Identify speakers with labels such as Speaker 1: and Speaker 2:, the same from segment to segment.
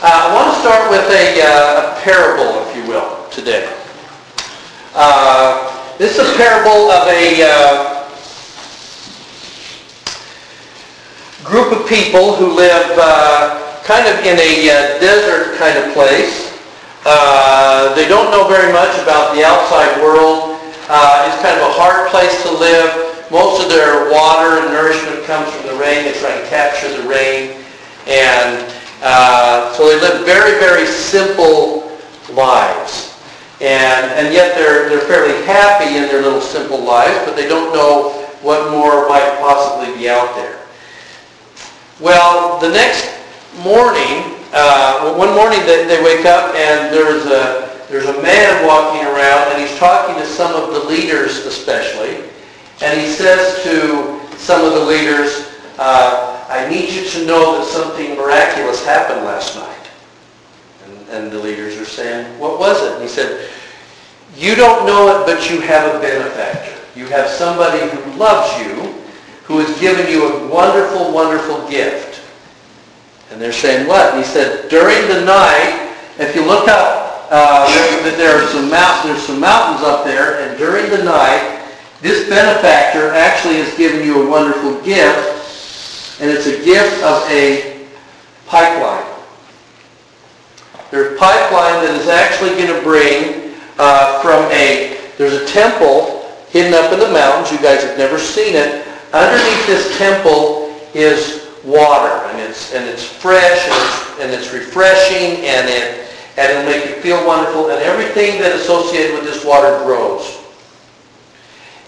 Speaker 1: Uh, I want to start with a, uh, a parable, if you will, today. Uh, this is a parable of a uh, group of people who live uh, kind of in a uh, desert kind of place. They don't know very much about the outside world. It's kind of a hard place to live. Most of their water and nourishment comes from the rain. They try and capture the rain. And uh, so they live very, very simple lives. And, and yet they're, they're fairly happy in their little simple lives, but they don't know what more might possibly be out there. Well, the next morning, uh, one morning they, they wake up and there's a, there's a man walking around and he's talking to some of the leaders especially. And he says to some of the leaders, uh, I need you to know that something miraculous happened last night. And, and the leaders are saying, what was it? And he said, you don't know it, but you have a benefactor. You have somebody who loves you, who has given you a wonderful, wonderful gift. And they're saying, what? And he said, during the night, if you look up, uh, there, there, are some there's some mountains up there, and during the night, this benefactor actually has given you a wonderful gift, and it's a gift of a pipeline. There's a pipeline that is actually going to bring uh, from a, there's a temple hidden up in the mountains. You guys have never seen it. Underneath this temple is water, and it's, and it's fresh, and it's, and it's refreshing, and, it, and it'll make you feel wonderful, and everything that associated with this water grows.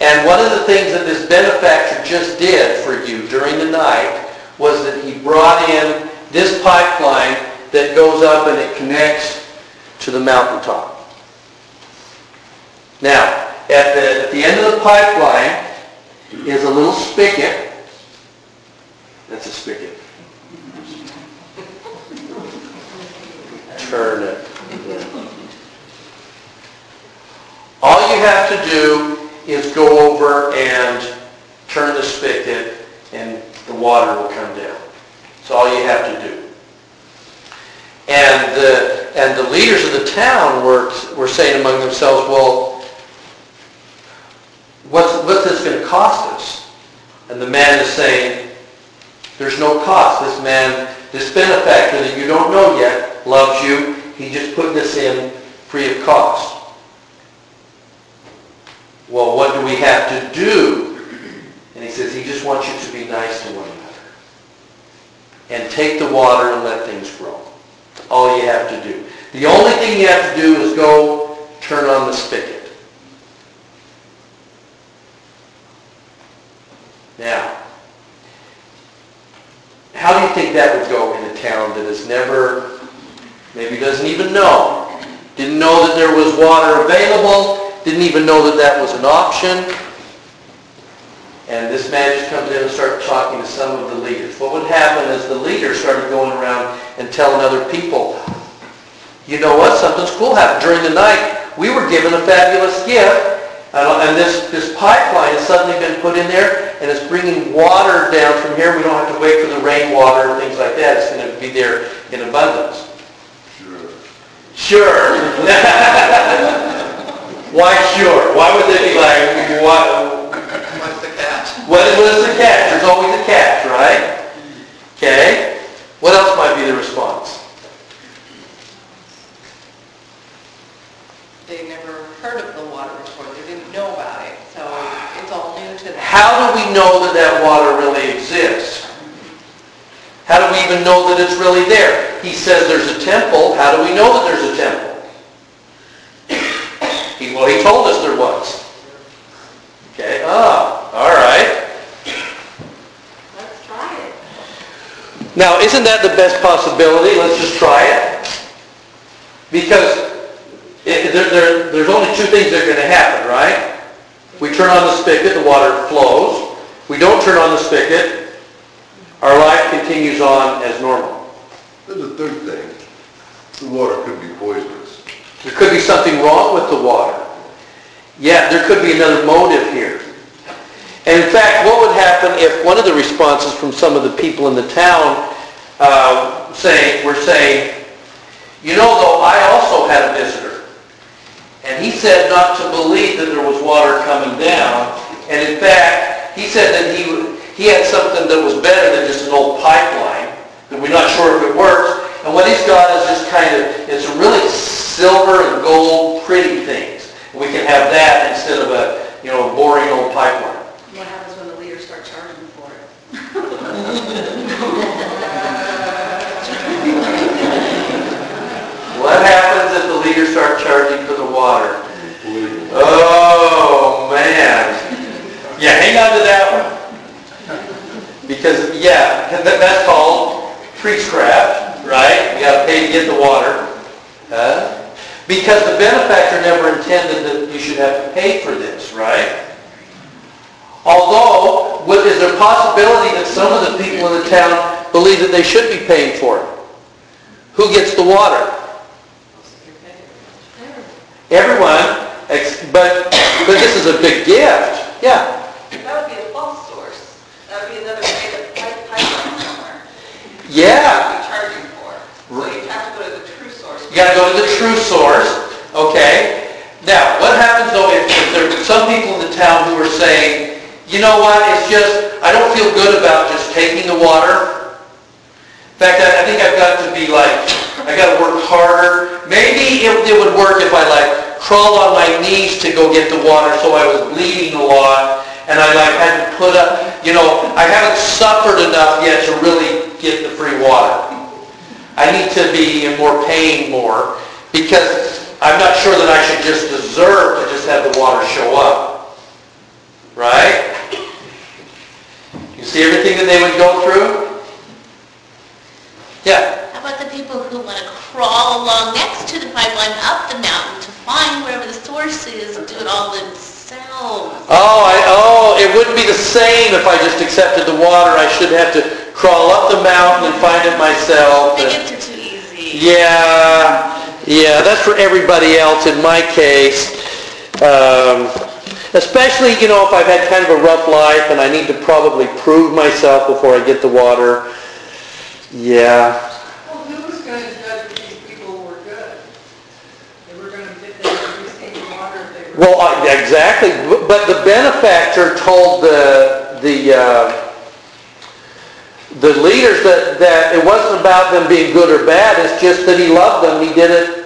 Speaker 1: And one of the things that this benefactor just did for you during the night was that he brought in this pipeline that goes up and it connects to the mountaintop. Now, at the, at the end of the pipeline is a little spigot. That's a spigot. Turn it. All you have to do is go over and turn the spigot and the water will come down. That's all you have to do. And the, and the leaders of the town were, were saying among themselves, well, what's, what's this going to cost us? And the man is saying, there's no cost. This man, this benefactor that you don't know yet, loves you. He just put this in free of cost. Well, what do we have to do? And he says, he just wants you to be nice to one another. And take the water and let things grow. All you have to do. The only thing you have to do is go turn on the spigot. Now, how do you think that would go in a town that has never, maybe doesn't even know, didn't know that there was water available, didn't even know that that was an option. And this man just comes in and starts talking to some of the leaders. What would happen is the leaders started going around and telling other people, you know what, something's cool happened. During the night, we were given a fabulous gift, and this, this pipeline has suddenly been put in there, and it's bringing water down from here. We don't have to wait for the rainwater and things like that. It's going to be there in abundance. Sure. Sure. Why sure? Why would they be like, what?
Speaker 2: What's the catch?
Speaker 1: What is, what is the catch? There's always a catch, right? Okay. What else might be the response?
Speaker 2: They never heard of the water before. They didn't know about it. So it's all new to them.
Speaker 1: How do we know that that water really exists? How do we even know that it's really there? He says there's a temple. How do we know that there's a temple? He, well, he told us there was. Okay, ah, all right.
Speaker 2: Let's try it.
Speaker 1: Now, isn't that the best possibility? Let's just try it. Because it, there, there, there's only two things that are going to happen, right? We turn on the spigot, the water flows. We don't turn on the spigot, our life continues on as normal.
Speaker 3: There's a third thing. The water could be poisonous.
Speaker 1: There could be something wrong with the water. Yeah, there could be another motive here. And in fact, what would happen if one of the responses from some of the people in the town uh, say, were saying, you know, though, I also had a visitor. And he said not to believe that there was water coming down. And in fact, he said that he, he had something that was better than just an old pipeline, that we're not sure if it works. They should be paying for it? Who gets the water? Everyone, but, but this is a big gift. Yeah.
Speaker 4: That would be a false source. That would be another way to pipe pipeline somewhere.
Speaker 1: Yeah.
Speaker 4: Be charging for. You have to go to the true source.
Speaker 1: You gotta go to the true source, okay? Now, what happens though if, if there are some people in the town who are saying, you know what, it's just, I don't feel good about just taking the water. Fact, I, I think I've got to be like, I gotta work harder. Maybe it, it would work if I like crawled on my knees to go get the water so I was bleeding a lot and I like had to put up, you know, I haven't suffered enough yet to really get the free water. I need to be in more pain more because I'm not sure that I should just deserve to just have the water show up. Right? You see everything that they would go through? Yeah.
Speaker 5: How about the people who want to crawl along next to the pipeline up the mountain to find wherever the source is, and do it all themselves?
Speaker 1: Oh, I, oh, it wouldn't be the same if I just accepted the water. I should have to crawl up the mountain and find it myself.
Speaker 5: Gifts are too easy.
Speaker 1: Yeah, yeah, that's for everybody else in my case. Um, especially, you know, if I've had kind of a rough life and I need to probably prove myself before I get the water. Yeah.
Speaker 6: Well, who was going to judge if these people were good? They were going to, were receiving water, if they were...
Speaker 1: Well, exactly, but the benefactor told the, the, uh, the leaders that, that it wasn't about them being good or bad, it's just that he loved them, he did it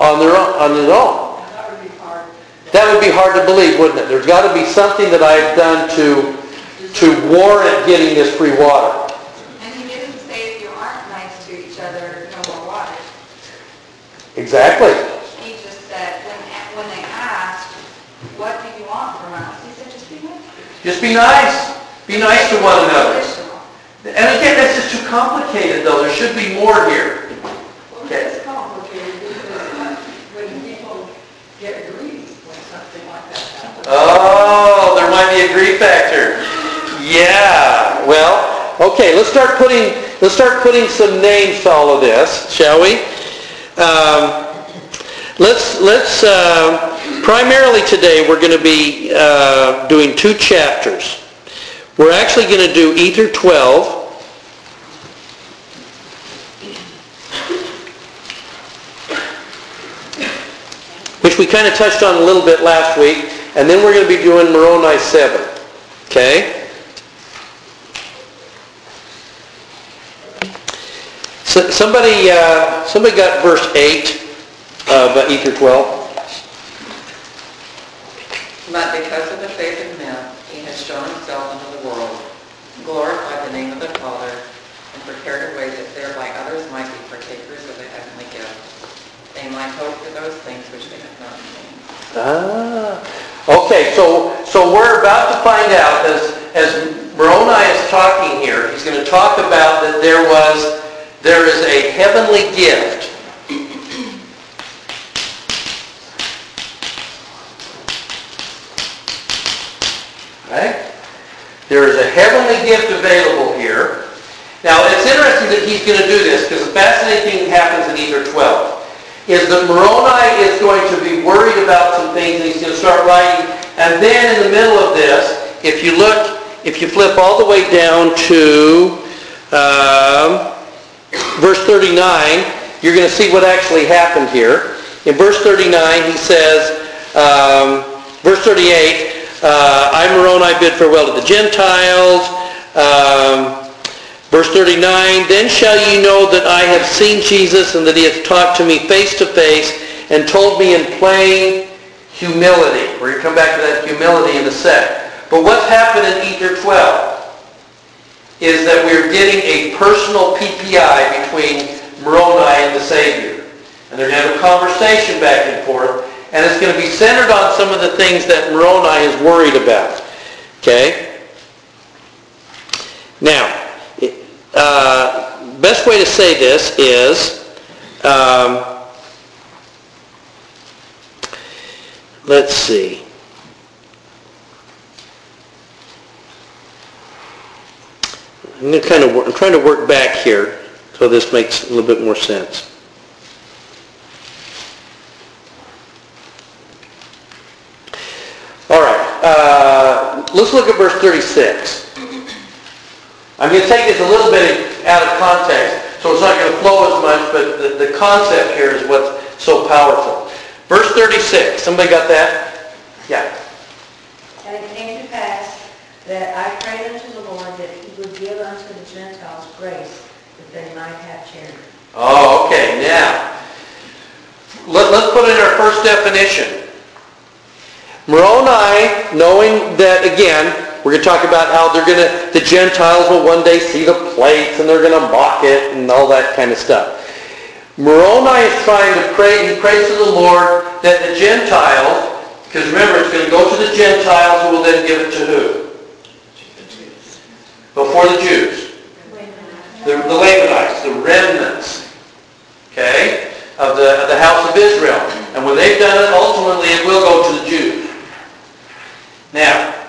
Speaker 1: on their own, on his own.
Speaker 6: That would be hard.
Speaker 1: That would be hard to believe, wouldn't it? There's got to be something that I've done to, to warrant getting this free water.
Speaker 7: And he didn't say if you aren't nice to each other, no more water.
Speaker 1: Exactly.
Speaker 7: He just said, when, they asked, what do you want from us? He said, just be nice.
Speaker 1: Just be nice. Be nice to one another. And again, that's just too complicated, though. There should be more here.
Speaker 6: Well, it's complicated because when people get greedy when something like that happens.
Speaker 1: Oh, there might be a grief factor. Yeah. Well, okay. Let's start putting let's start putting some names to all of this, shall we? Um, let's let's uh, primarily today we're going to be uh, doing two chapters. We're actually going to do Ether 12. which we kind of touched on a little bit last week, and then we're going to be doing Moroni 7. Okay? So, somebody, uh, somebody got verse 8 of uh, Ether 12.
Speaker 8: But because of the faith of men, he has shown himself unto the world, glorified the name of the Father, and prepared a way that thereby others might be partakers of the heavenly gift. They might hope for those things which they have not seen.
Speaker 1: Ah. Okay, so, so we're about to find out, as, as Moroni is talking here, he's going to talk about that there was, there is a heavenly gift Right? There is a heavenly gift available here. Now, it's interesting that he's going to do this because the fascinating thing that happens in Ether 12 is that Moroni is going to be worried about some things and he's going to start writing. And then in the middle of this, if you look, if you flip all the way down to um, verse 39, you're going to see what actually happened here. In verse 39, he says, um, verse 38, uh, I, Moroni, bid farewell to the Gentiles. Um, verse 39, Then shall ye know that I have seen Jesus and that he hath talked to me face to face and told me in plain humility. We're going to come back to that humility in a sec. But what's happened in Ether 12 is that we're getting a personal PPI between Moroni and the Savior. And they're going to have a conversation back and forth, and it's going to be centered on some of the things that Moroni is worried about. Okay? Now, uh, best way to say this is, um, let's see. I'm kind of I'm trying to work back here so this makes a little bit more sense. All right, uh, let's look at verse 36. I'm going to take this a little bit out of context, so it's not going to flow as much, but the, the concept here is what's so powerful. Verse 36, somebody got that? Yeah.
Speaker 9: And it came to pass that I prayed unto the Lord that he would give unto the Gentiles grace that they might have charity.
Speaker 1: Oh, okay, now, let, let's put in our first definition. Moroni, knowing that, again, we're going to talk about how they're going to, the Gentiles will one day see the plates and they're going to mock it and all that kind of stuff. Moroni is trying to pray, he prays to the Lord that the Gentiles, because remember, it's going to go to the Gentiles who will then give it to who? Before the Jews. The, the Lamanites, the remnants, okay, of the, of the house of Israel. And when they've done it, ultimately it will go to the Jews. Now,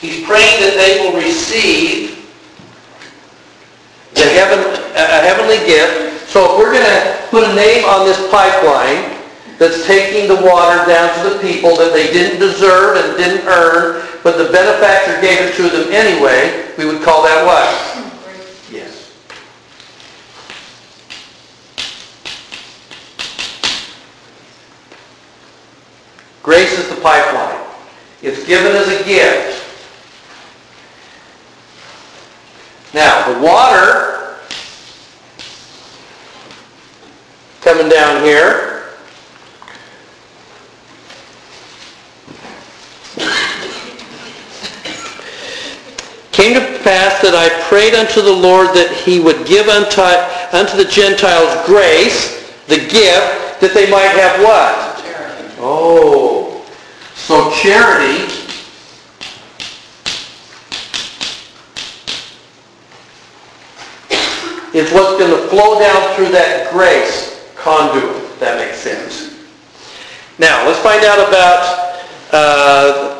Speaker 1: he's praying that they will receive the heaven, a heavenly gift. So if we're going to put a name on this pipeline that's taking the water down to the people that they didn't deserve and didn't earn, but the benefactor gave it to them anyway, we would call that what? Yes. Grace is the pipeline. It's given as a gift. Now, the water coming down here came to pass that I prayed unto the Lord that he would give unto, unto the Gentiles grace, the gift, that they might have what? Oh, so charity is what's going to flow down through that grace conduit, that makes sense. Now, let's find out about uh,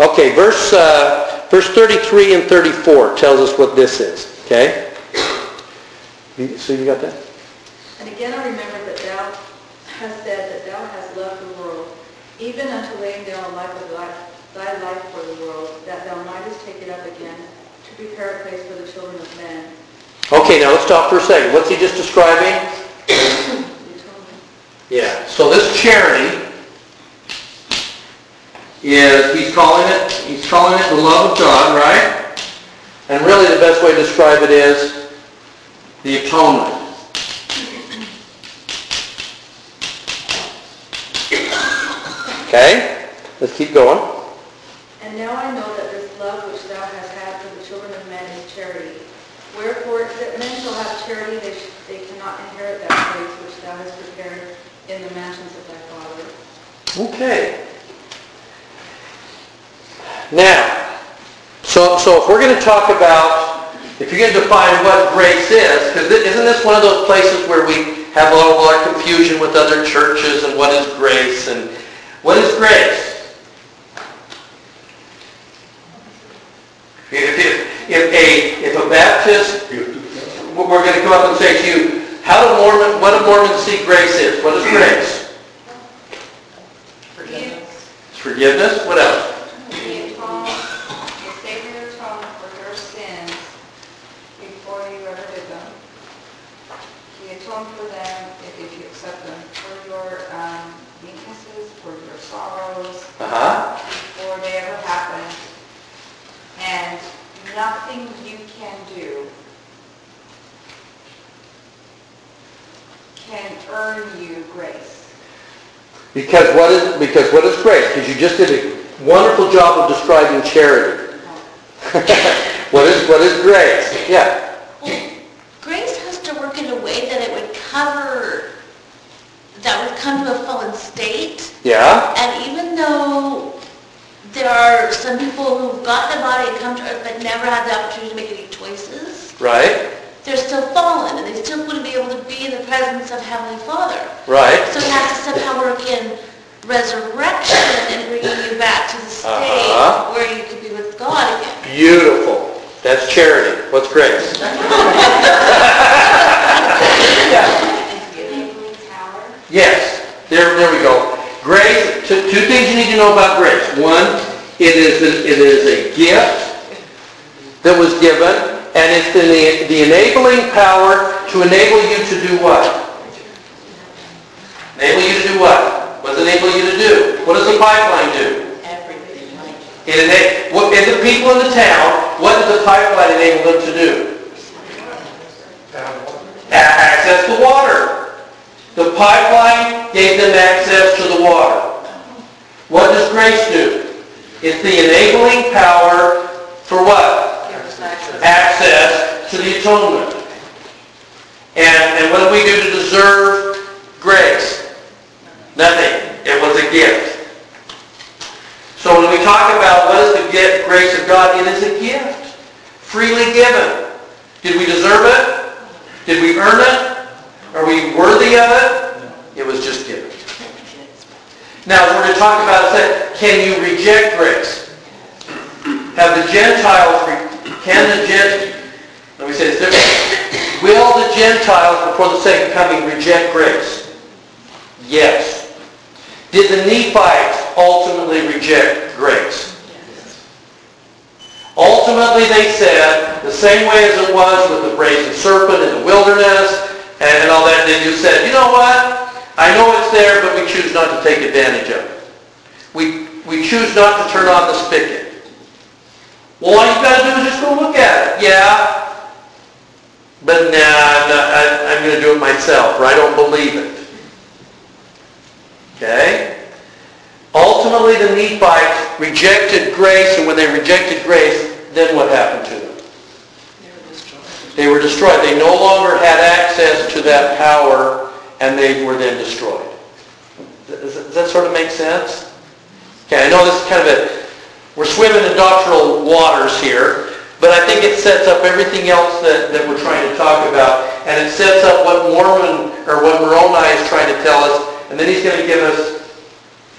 Speaker 1: Okay, verse, uh, verse 33 and 34 tells us what this is, okay? So you got that?
Speaker 9: And again I remember that thou hast said that thou hast loved the world, even unto laying down life of thy, thy life for the world, that thou mightest take it up again, to prepare a place for the children of men.
Speaker 1: Okay, now let's stop for a second. What's he just describing? Yeah. So this charity is, he's calling it, he's calling it the love of God, right? And really the best way to describe it is the atonement. Okay? Let's keep going.
Speaker 9: And now I know that this love which thou hast had for the children of men is charity. Wherefore, that men shall have charity, they, sh- they cannot inherit that place which thou hast prepared in the mansions of thy father.
Speaker 1: Okay. Now, so, so if we're going to talk about, if you're going to define what grace is, because isn't this one of those places where we have a lot, a lot of confusion with other churches and what is grace and what is grace? If, if, if a, if a Baptist, we're going to come up and say to you, how do Mormon, what do Mormons see grace is? What is grace?
Speaker 8: Forgiveness.
Speaker 1: It's forgiveness? What else?
Speaker 7: uh-huh. or ever happened, and nothing you can do can earn you grace.
Speaker 1: Because what is because what is grace? Because you just did a wonderful job of describing charity. What is what is grace? Yeah.
Speaker 5: Well, grace has to work in a way that it would cover that would come to a fallen state.
Speaker 1: Yeah?
Speaker 5: And even though there are some people who've got the body and come to earth but never had the opportunity to make any choices,
Speaker 1: Right?
Speaker 5: they're still fallen and they still wouldn't be able to be in the presence of Heavenly Father.
Speaker 1: Right?
Speaker 5: So it has to somehow work in resurrection and bringing you back to the state
Speaker 1: Uh-huh.
Speaker 5: where you could be with God again.
Speaker 1: Beautiful. That's charity. What's grace?
Speaker 7: Power.
Speaker 1: Yes, there, there we go. Grace, two, two things you need to know about grace. One, it is, a- it is a gift that was given, and it's the, the enabling power to enable you to do what? Enable you to do what? What does it enable you to do? What does the pipeline do? It ena- what, and the people in the town, what does the pipeline enable them to do? Access to water. The pipeline gave them access to the water. What does grace do? It's the enabling power for what? Access to the atonement. And, and what do we do to deserve grace? Nothing. It was a gift. So when we talk about what is the gift, grace of God, it is a gift. Freely given. Did we deserve it? Did we earn it? Are we worthy of it? It was just given. Now, we're going to talk about it. Can you reject grace? Have the Gentiles, can the Gent, let me say this differently. Will the Gentiles, before the second coming, reject grace? Yes. Did the Nephites ultimately reject grace? Ultimately, they said, the same way as it was with the brazen serpent in the wilderness and all that, they just said, you know what? I know it's there, but we choose not to take advantage of it. We, we choose not to turn on the spigot. Well, all you've got to do is just go look at it. Yeah, but nah, nah I, I'm going to do it myself, or I don't believe it. Okay? Ultimately, the Nephites rejected grace, and when they rejected grace, then what happened to them? They were destroyed. They no longer had access to that power, and they were then destroyed. Does that sort of make sense? Okay, I know this is kind of a, we're swimming in doctrinal waters here, but I think it sets up everything else that, that we're trying to talk about, and it sets up what Mormon, or what Moroni is trying to tell us, and then he's going to give us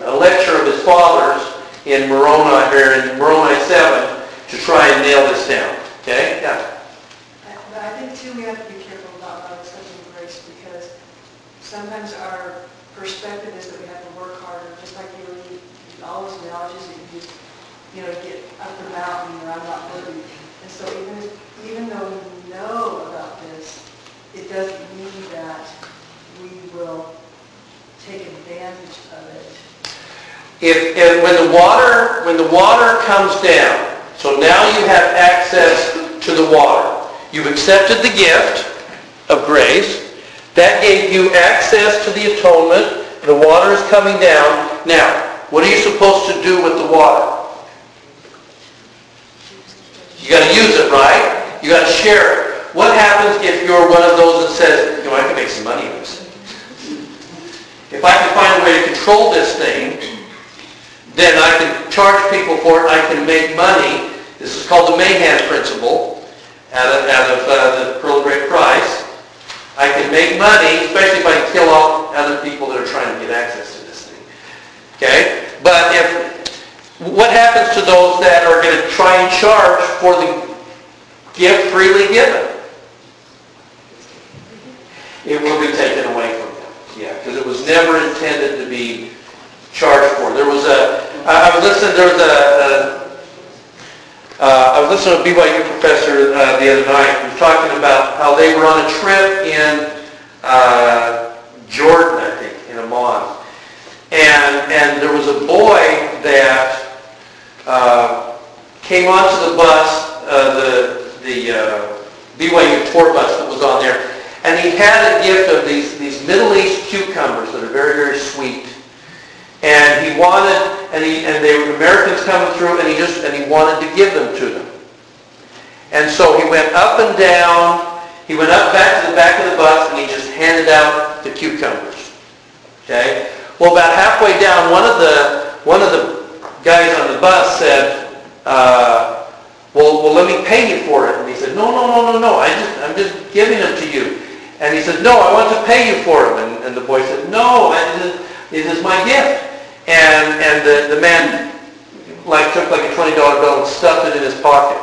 Speaker 1: a lecture of his fathers in Moroni, or in Moroni 7, to try and nail this down. Okay? Yeah.
Speaker 6: I think too, we have to be careful about not accepting grace because sometimes our perspective is that we have to work harder, just like you read all those analogies that you use, you know, get up the mountain or I'm not worthy. And so even, even though we know about this, it doesn't mean that we will take advantage of it.
Speaker 1: If, if, when the water, when the water comes down, so now you have access to the water. You've accepted the gift of grace. That gave you access to the atonement. The water is coming down. Now, what are you supposed to do with the water? You got to use it, right? You got to share it. What happens if you're one of those that says, you know, I can make some money on this. If I can find a way to control this thing, then I can charge people for it, I can make money. This is called the Mahan principle out of, of uh, the Pearl Great Price. I can make money, especially if I kill off other people that are trying to get access to this thing. Okay? But if, what happens to those that are going to try and charge for the gift freely given? It will be taken away from them. Yeah, because it was never intended to be charged for. There was a, I was listening, there was a, a uh, I was listening to a BYU professor uh, the other night who was talking about how they were on a trip in uh, Jordan, I think, in Amman. And, and there was a boy that uh, came onto the bus, uh, the, the uh, BYU tour bus that was on there, and he had a gift of these, these Middle East cucumbers that are very, very sweet. And he wanted, and he, and they were Americans coming through, and he just, and he wanted to give them to them. And so he went up and down, he went up back to the back of the bus, and he just handed out the cucumbers. Okay? Well, about halfway down, one of the, one of the guys on the bus said, uh, well, well, let me pay you for it. And he said, no, no, no, no, no, I just, I'm just giving them to you. And he said, no, I want to pay you for them. And, and the boy said, no, I, this is my gift. And, and the, the man like took like a $20 bill and stuffed it in his pocket.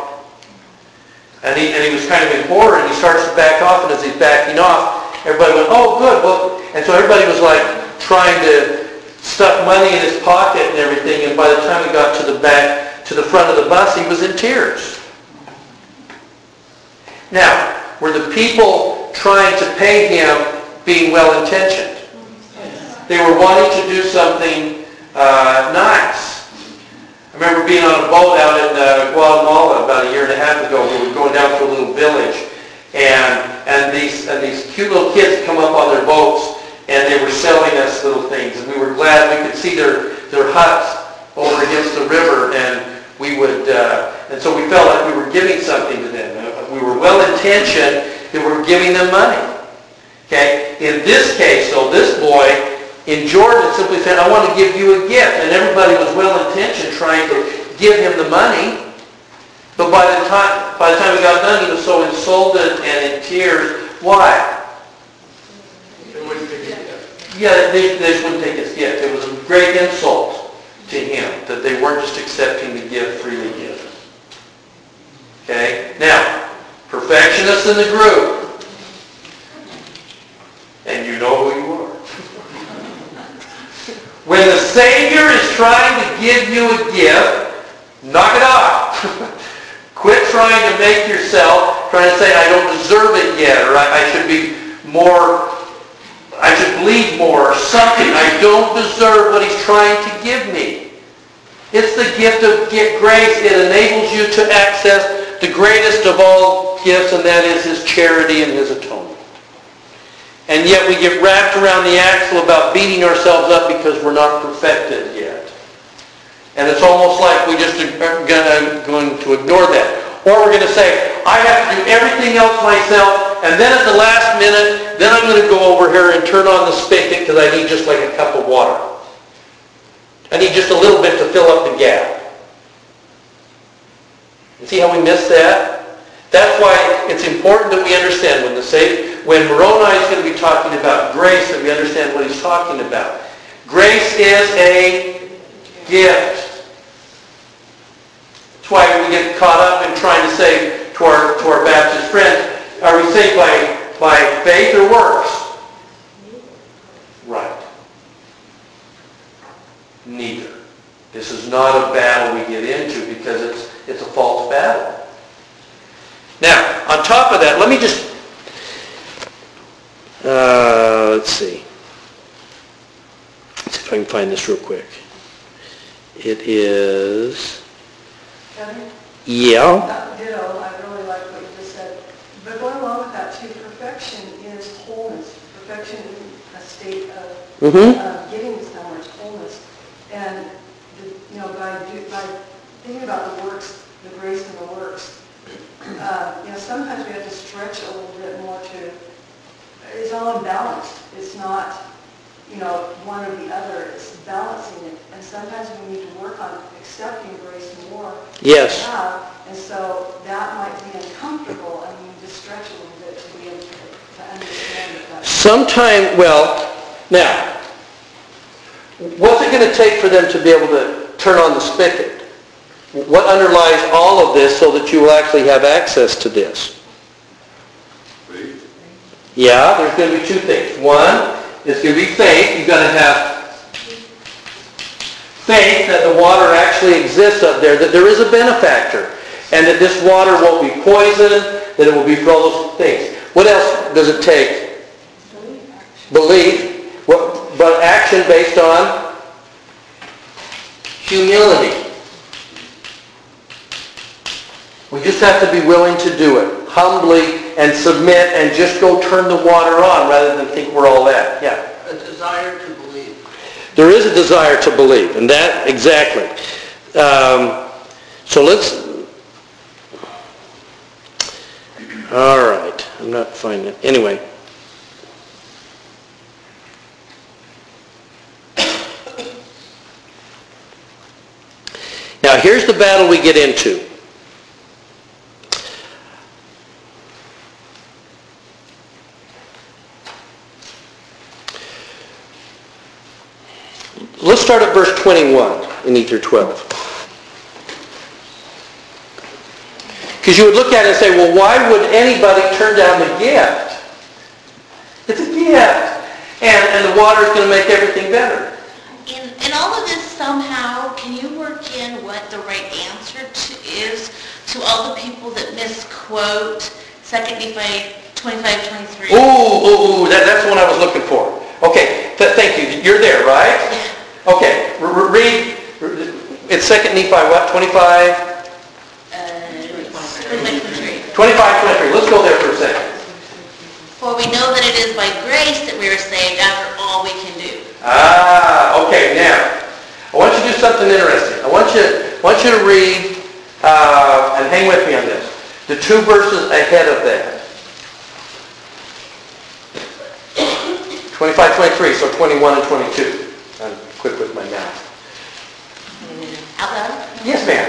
Speaker 1: And he, and he was kind of in horror, and he starts to back off, and as he's backing off, everybody went, oh, good. Well, and so everybody was like trying to stuff money in his pocket and everything, and by the time he got to the back, to the front of the bus, he was in tears. Now, were the people trying to pay him being well-intentioned? They were wanting to do something uh, nice. I remember being on a boat out in uh, Guatemala about a year and a half ago. We were going down to a little village, and and these and these cute little kids come up on their boats, and they were selling us little things, and we were glad we could see their their huts over against the river, and we would, uh, and so we felt like we were giving something to them. Uh, We were well-intentioned that we were giving them money. Okay? In this case, though, this boy in Jordan simply said, I want to give you a gift. And everybody was well-intentioned trying to give him the money. But by the time, by the time he got done, he was so insulted and in tears. Why? Yeah, they, they just wouldn't take his gift. It was a great insult to him that they weren't just accepting the gift freely given. Okay? Now, perfectionists in the group. And you know who you are. When the Savior is trying to give you a gift, knock it off. Quit trying to make yourself, trying to say, I don't deserve it yet, or I, I should be more, I should believe more, or something. I don't deserve what he's trying to give me. It's the gift of grace. It enables you to access the greatest of all gifts, and that is his charity and his atonement. And yet we get wrapped around the axle about beating ourselves up because we're not perfected yet. And it's almost like we just are going to ignore that. Or we're going to say, I have to do everything else myself, and then at the last minute, then I'm going to go over here and turn on the spigot because I need just like a cup of water. I need just a little bit to fill up the gap. You see how we miss that? That's why it's important that we understand when the Savior, when Moroni is going to be talking about grace, that we understand what he's talking about. Grace is a gift. That's why we get caught up in trying to say to our, to our Baptist friends, are we saved by, by faith or works? Right. Neither. This is not a battle we get into because it's, it's a false battle. On top of that, let me just, uh, let's see. Let's see if I can find this real quick. It is,
Speaker 6: Kevin?
Speaker 1: yeah,
Speaker 6: Uh, Ditto, I really like what you just said. But going along with that too, perfection is wholeness. Perfection is a state of
Speaker 1: mm-hmm,
Speaker 6: uh, getting somewhere, it's wholeness. And, the- you know, by, do- by thinking about the works, the grace and the works, uh, you know, sometimes we have to stretch a little bit more to, it's all in balance. It's not, you know, one or the other, it's balancing it. And sometimes we need to work on accepting grace more.
Speaker 1: Yes.
Speaker 6: than we have. And so that might be uncomfortable, and we need to stretch a little bit to be able to to understand that
Speaker 1: sometime, well, now, what's it going to take for them to be able to turn on the spigot? What underlies all of this so that you will actually have access to this?
Speaker 3: Faith?
Speaker 1: Yeah, there's going to be two things. One, it's going to be faith. You've got to have faith that the water actually exists up there, that there is a benefactor, and that this water won't be poisoned, that it will be for all those things. What else does it take? Belief, what, but action based on humility. We just have to be willing to do it humbly and submit and just go turn the water on rather than think we're all that. Yeah.
Speaker 10: A desire to believe.
Speaker 1: There is a desire to believe, and that, exactly. Um, so let's, all right, I'm not finding it. Anyway. Now, here's the battle we get into. Let's start at verse 21 in Ether 12. Because you would look at it and say, well, why would anybody turn down the gift? It's a gift. And, and the water is going to make everything better.
Speaker 5: In, in all of this somehow, can you work in what the right answer to is to all the people that misquote 2 Nephi 25, 23?
Speaker 1: Ooh, ooh, ooh, that, that's the one I was looking for. Okay, th- thank you. You're there, right? Okay, read, it's 2 Nephi what, 25?
Speaker 5: Uh, 25, 23.
Speaker 1: 25, 23. Let's go there for a second.
Speaker 5: For we know that it is by grace that we are saved after all we can do.
Speaker 1: Ah, okay, now, I want you to do something interesting. I want you, I want you to read, uh, and hang with me on this, the two verses ahead of that. 25, 23, so 21 and 22. Quick with my math.
Speaker 5: Out loud.
Speaker 1: Yes, ma'am.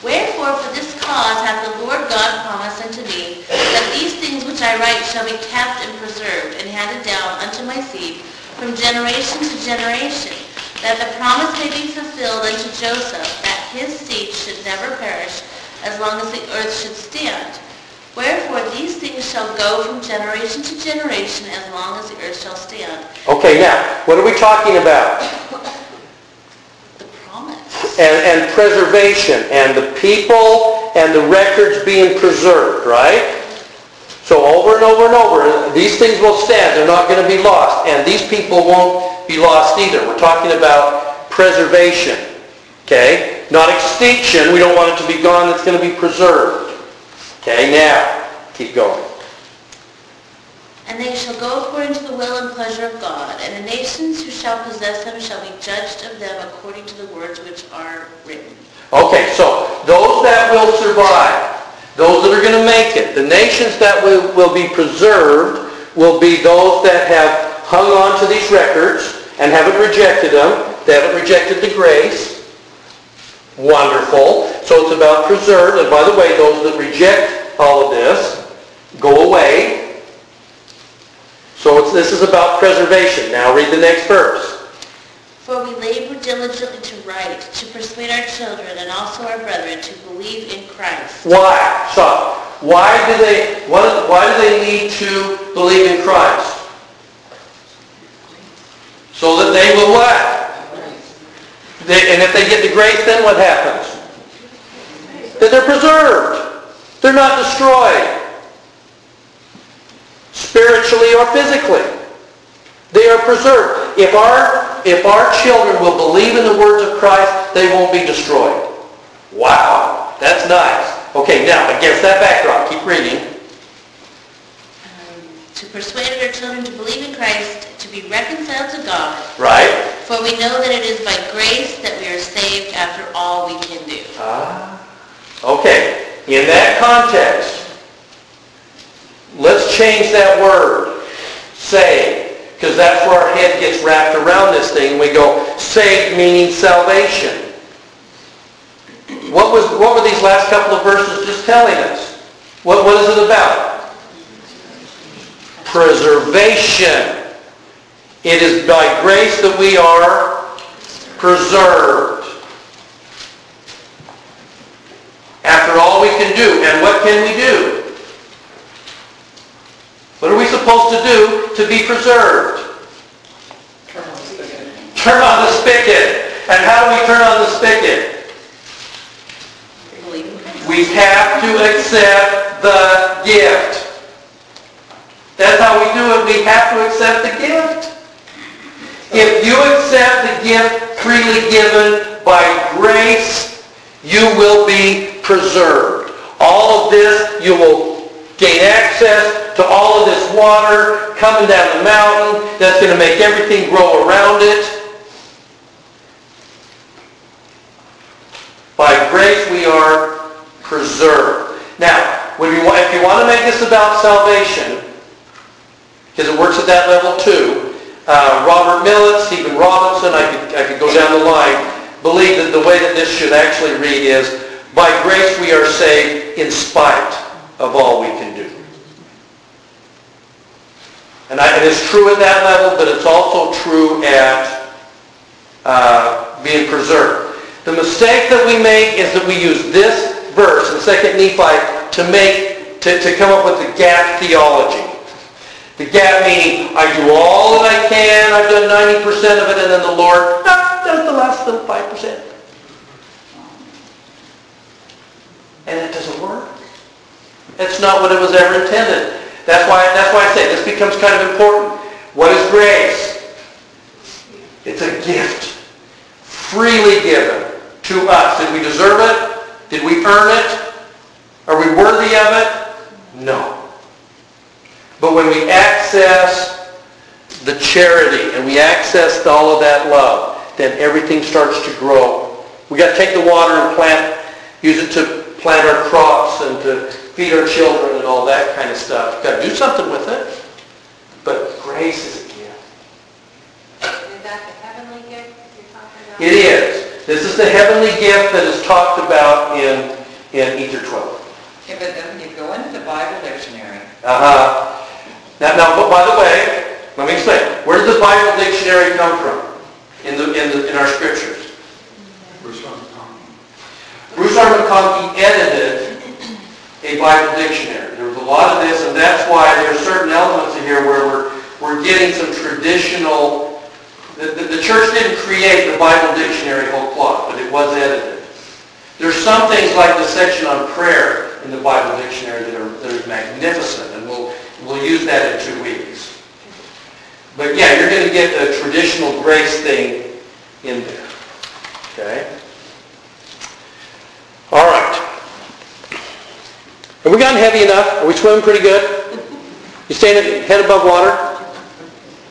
Speaker 5: Wherefore, for this cause hath the Lord God promised unto me, that these things which I write shall be kept and preserved, and handed down unto my seed from generation to generation, that the promise may be fulfilled unto Joseph, that his seed should never perish, as long as the earth should stand. Wherefore these things shall go from generation to generation, as long as the earth shall stand.
Speaker 1: Okay, now, what are we talking about?
Speaker 5: The promise.
Speaker 1: and, and preservation and the people and the records being preserved, right? So over and over and over, these things will stand. They're not going to be lost. And these people won't be lost either. We're talking about preservation, okay? Not extinction. We don't want it to be gone. It's going to be preserved. Okay, now, keep going.
Speaker 5: And they shall go according to the will and pleasure of God, and the nations who shall possess them shall be judged of them according to the words which are written.
Speaker 1: Okay, so those that will survive, those that are going to make it, the nations that will, will be preserved will be those that have hung on to these records and haven't rejected them. They haven't rejected the grace. Wonderful. So it's about preserved. And by the way, those that reject all of this, go away. So it's, this is about preservation. Now read the next verse.
Speaker 5: For we labor diligently to write, to persuade our children and also our brethren to believe in Christ.
Speaker 1: Why? Stop. Why do they, what, why do they need to believe in Christ? So that they will what? And if they get the grace, then what happens? That they're preserved. They're not destroyed. Spiritually or physically. They are preserved. If our, if our children will believe in the words of Christ, they won't be destroyed. Wow. That's nice. Okay, now, against that backdrop, keep reading.
Speaker 5: Um, to persuade our children to believe in Christ, to be reconciled to God.
Speaker 1: Right?
Speaker 5: For we know that it is by grace that we are saved after all we can do.
Speaker 1: Ah. Okay. In that context, let's change that word, save, because that's where our head gets wrapped around this thing. And we go, saved meaning salvation. What was what were these last couple of verses just telling us? What, what is it about? Preservation. It is by grace that we are preserved. After all we can do. And what can we do? What are we supposed to do to be preserved? Turn on the spigot. And how do we turn on the spigot? We have to accept the gift. That's how we do it. We have to accept the gift. If you accept the gift freely given by grace, you will be preserved. All of this you will gain access to all of this water coming down the mountain that's going to make everything grow around it. By grace we are preserved. Now, when you, if you want to make this about salvation, because it works at that level too, uh, Robert Millet, Stephen Robinson, I could, I could go down the line, believe that the way that this should actually read is, by grace we are saved in spite of all we can do. And I, it is true at that level, but it's also true at uh, being preserved. The mistake that we make is that we use this verse in 2 Nephi to make, to, to come up with the gap theology. The gap meaning, I do all that I can, I've done 90% of it, and then the Lord ah, does the last little 5%. And it doesn't work. That's not what it was ever intended. That's why, that's why I say this becomes kind of important. What is grace? It's a gift, freely given to us. Did we deserve it? Did we earn it? Are we worthy of it? No. But when we access the charity and we access all of that love, then everything starts to grow. We got to take the water and plant, use it to plant our crops and to feed our children and all that kind of stuff. Got to do something with it. But grace is a gift.
Speaker 4: Is that the heavenly gift you're talking about?
Speaker 1: It is. This is the heavenly gift that is talked about in, in Ether 12.
Speaker 8: Yeah, but then you go into the Bible dictionary,
Speaker 1: Uh-huh. Now, now, by the way, let me explain. Where did the Bible dictionary come from in, the, in, the, in our scriptures? Bruce R. McConkie edited a Bible dictionary. There was a lot of this, and that's why there are certain elements in here where we're, we're getting some traditional... The, the, the church didn't create the Bible dictionary whole cloth, but it was edited. There's some things like the section on prayer in the Bible dictionary that are, that are magnificent, we'll, use that in two weeks. But yeah, you're going to get a traditional grace thing in there. Okay? All right. Have we gotten heavy enough? Are we swimming pretty good? You staying head above water?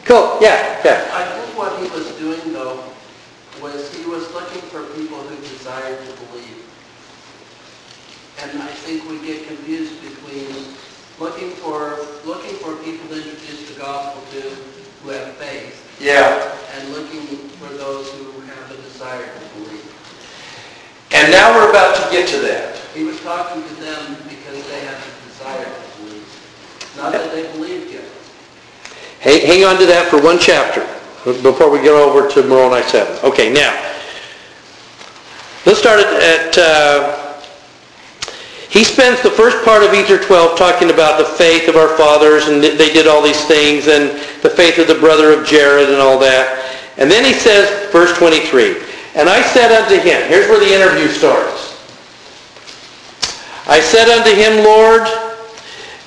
Speaker 1: Cool. Yeah. Yeah.
Speaker 10: I think what he was doing though, was he was looking for people who desired to believe. And I think we get confused looking for, looking for people to introduce the gospel to who have faith
Speaker 1: Yeah.
Speaker 10: and looking for those who have a desire to believe.
Speaker 1: And now we're about to get to that.
Speaker 10: He was talking to them because they had a desire to believe, not that they believed yet.
Speaker 1: Hang, hang on to that for one chapter before we get over to Moroni 7. Okay, now, let's start at, at uh, he spends the first part of Ether 12 talking about the faith of our fathers, and they did all these things, and the faith of the brother of Jared and all that. And then he says, verse 23, And I said unto him, here's where the interview starts. I said unto him, Lord,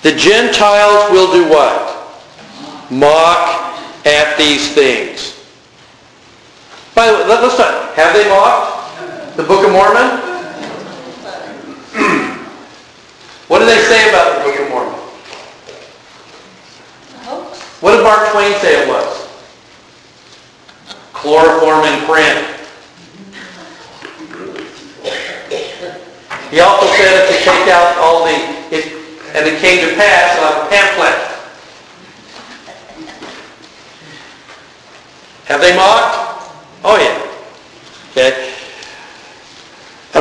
Speaker 1: the Gentiles will do what? Mock at these things. By the way, let, us start. Have they mocked the Book of Mormon? what do they say about the Book of Mormon? What did Mark Twain say it was? Chloroform and print. He also said if they take out all the, it, and it came to pass, like a pamphlet. Have they mocked? Oh yeah. Okay.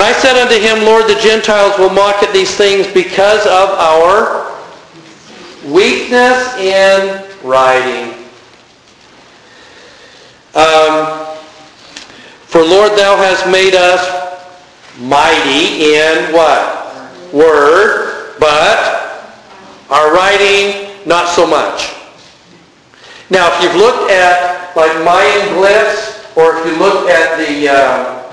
Speaker 1: I said unto him, Lord, the Gentiles will mock at these things because of our weakness in writing. Um, for Lord, thou hast made us mighty in what? Word, but our writing, not so much. Now, if you've looked at like Mayan glyphs, or if you look at the, uh,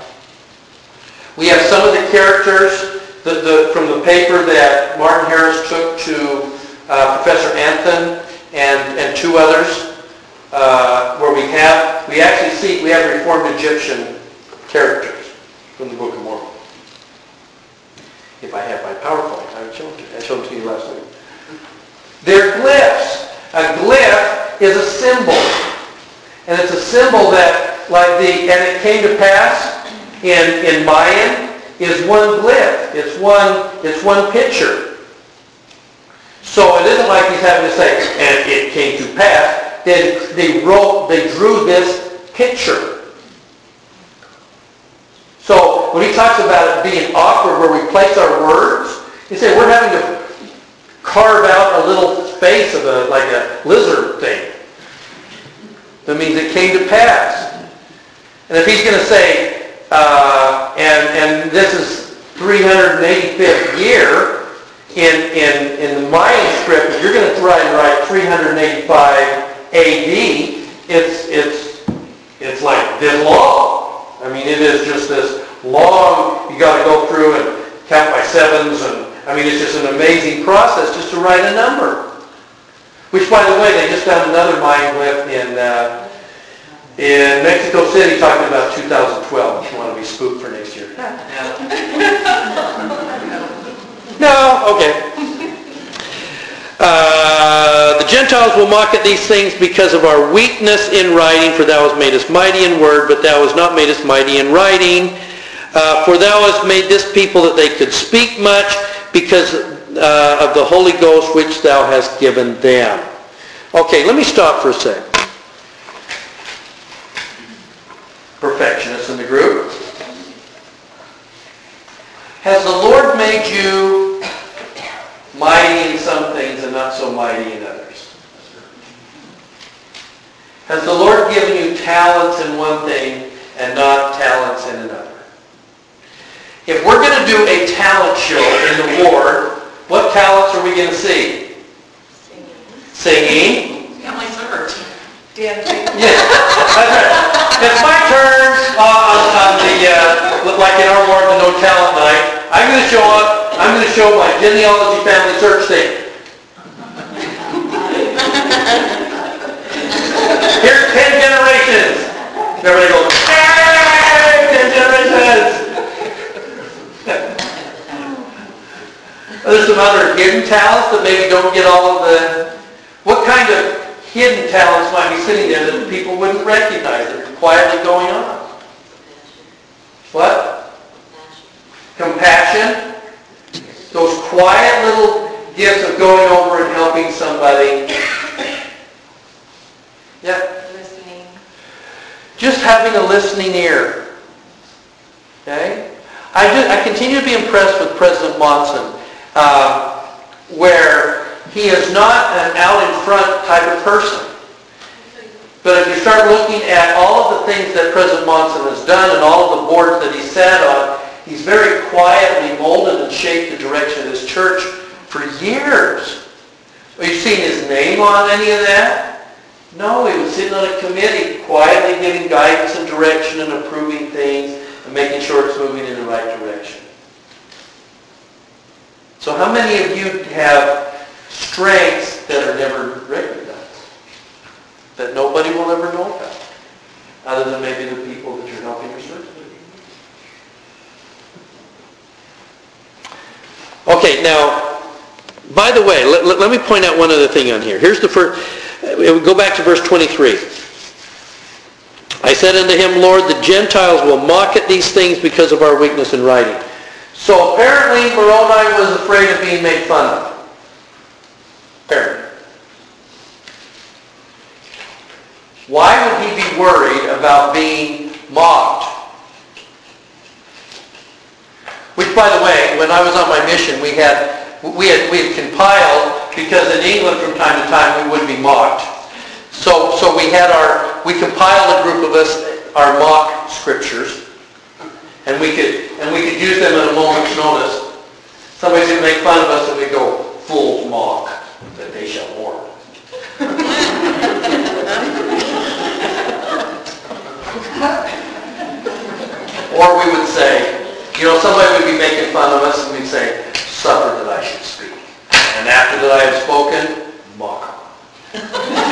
Speaker 1: we have some of the characters the, the, from the paper that Martin Harris took to uh, Professor Anthon and, and two others, uh, where we have, we actually see, we have Reformed Egyptian characters from the Book of Mormon. If I had my PowerPoint, I would show to. I showed it to you last week. They're glyphs. A glyph is a symbol. And it's a symbol that, like the, and it came to pass in, in Mayan, is one glyph. It's one, it's one picture. So it isn't like he's having to say, and it came to pass. They, they wrote, they drew this picture. So when he talks about it being awkward where we place our words, he said we're having to carve out a little face of a, like a lizard thing. That means it came to pass. And if he's going to say, uh, and, and this is 385th year, in, in, in the Mayan script, if you're going to try and write 385 AD, it's, it's, it's like this long. I mean, it is just this long, you got to go through and count by sevens, and I mean, it's just an amazing process just to write a number. Which, by the way, they just found another Mayan glyph in, uh, in Mexico City talking about 2012, if you want to be spooked for next year. No, okay. Uh, the Gentiles will mock at these things because of our weakness in writing, for thou hast made us mighty in word, but thou hast not made us mighty in writing. Uh, for thou hast made this people that they could speak much because uh, of the Holy Ghost which thou hast given them. Okay, let me stop for a second. Perfectionists in the group. Has the Lord made you mighty in some things and not so mighty in others? Has the Lord given you talents in one thing and not talents in another? If we're going to do a talent show in the ward, what talents are we going to see? Singing.
Speaker 8: Got my third.
Speaker 1: Yes, that's right. It's my turn uh, on, the, uh, like in our ward, the no talent night. I'm going to show up, I'm going to show my genealogy family search thing. Here's 10 generations. Everybody goes, 10 generations. There's some other hidden talents that maybe don't get all of the, what kind of hidden talents might be sitting there that people wouldn't recognize that are quietly going on? What? Compassion. Those quiet little gifts of going over and helping somebody. Yeah.
Speaker 2: Listening.
Speaker 1: Just having a listening ear. Okay? I, do, I continue to be impressed with President Monson, uh, where he is not an out in front type of person. But if you start looking at all of the things that President Monson has done and all of the boards that he sat on, he's very quietly molded and shaped the direction of this church for years. Have you seen his name on any of that? No, he was sitting on a committee, quietly giving guidance and direction and approving things and making sure it's moving in the right direction. So how many of you have strengths that are never recognized? That nobody will ever know about? Other than maybe the people that you're helping or serving? Okay, now, by the way, let, let, let me point out one other thing on here. Here's the first, uh, we go back to verse 23. I said unto him, Lord, the Gentiles will mock at these things because of our weakness in writing. So apparently Moroni was afraid of being made fun of. Apparently. Why would he be worried about being mocked? Which, by the way, when I was on my mission, we had we had we had compiled because in England from time to time we would be mocked. So so we had our we compiled a group of us our mock scriptures, and we could and we could use them at a moment's notice. Somebody's going to make fun of us, and we go full mock that they shall mourn. or we would say, you know, somebody would be making fun of us, and we'd say, suffer that I should speak. And after that I have spoken, mock.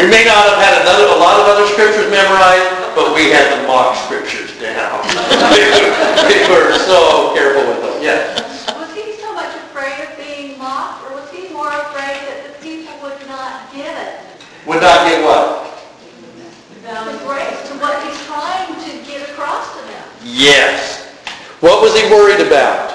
Speaker 1: We may not have had another, a lot of other scriptures memorized, but we had the mock scriptures down. They were so careful with them, yes.
Speaker 4: Was he so much afraid of being mocked, or was he more afraid that the people would not get it?
Speaker 1: Would not get what?
Speaker 4: The grace to what he's trying to get across to them.
Speaker 1: Yes. What was he worried about?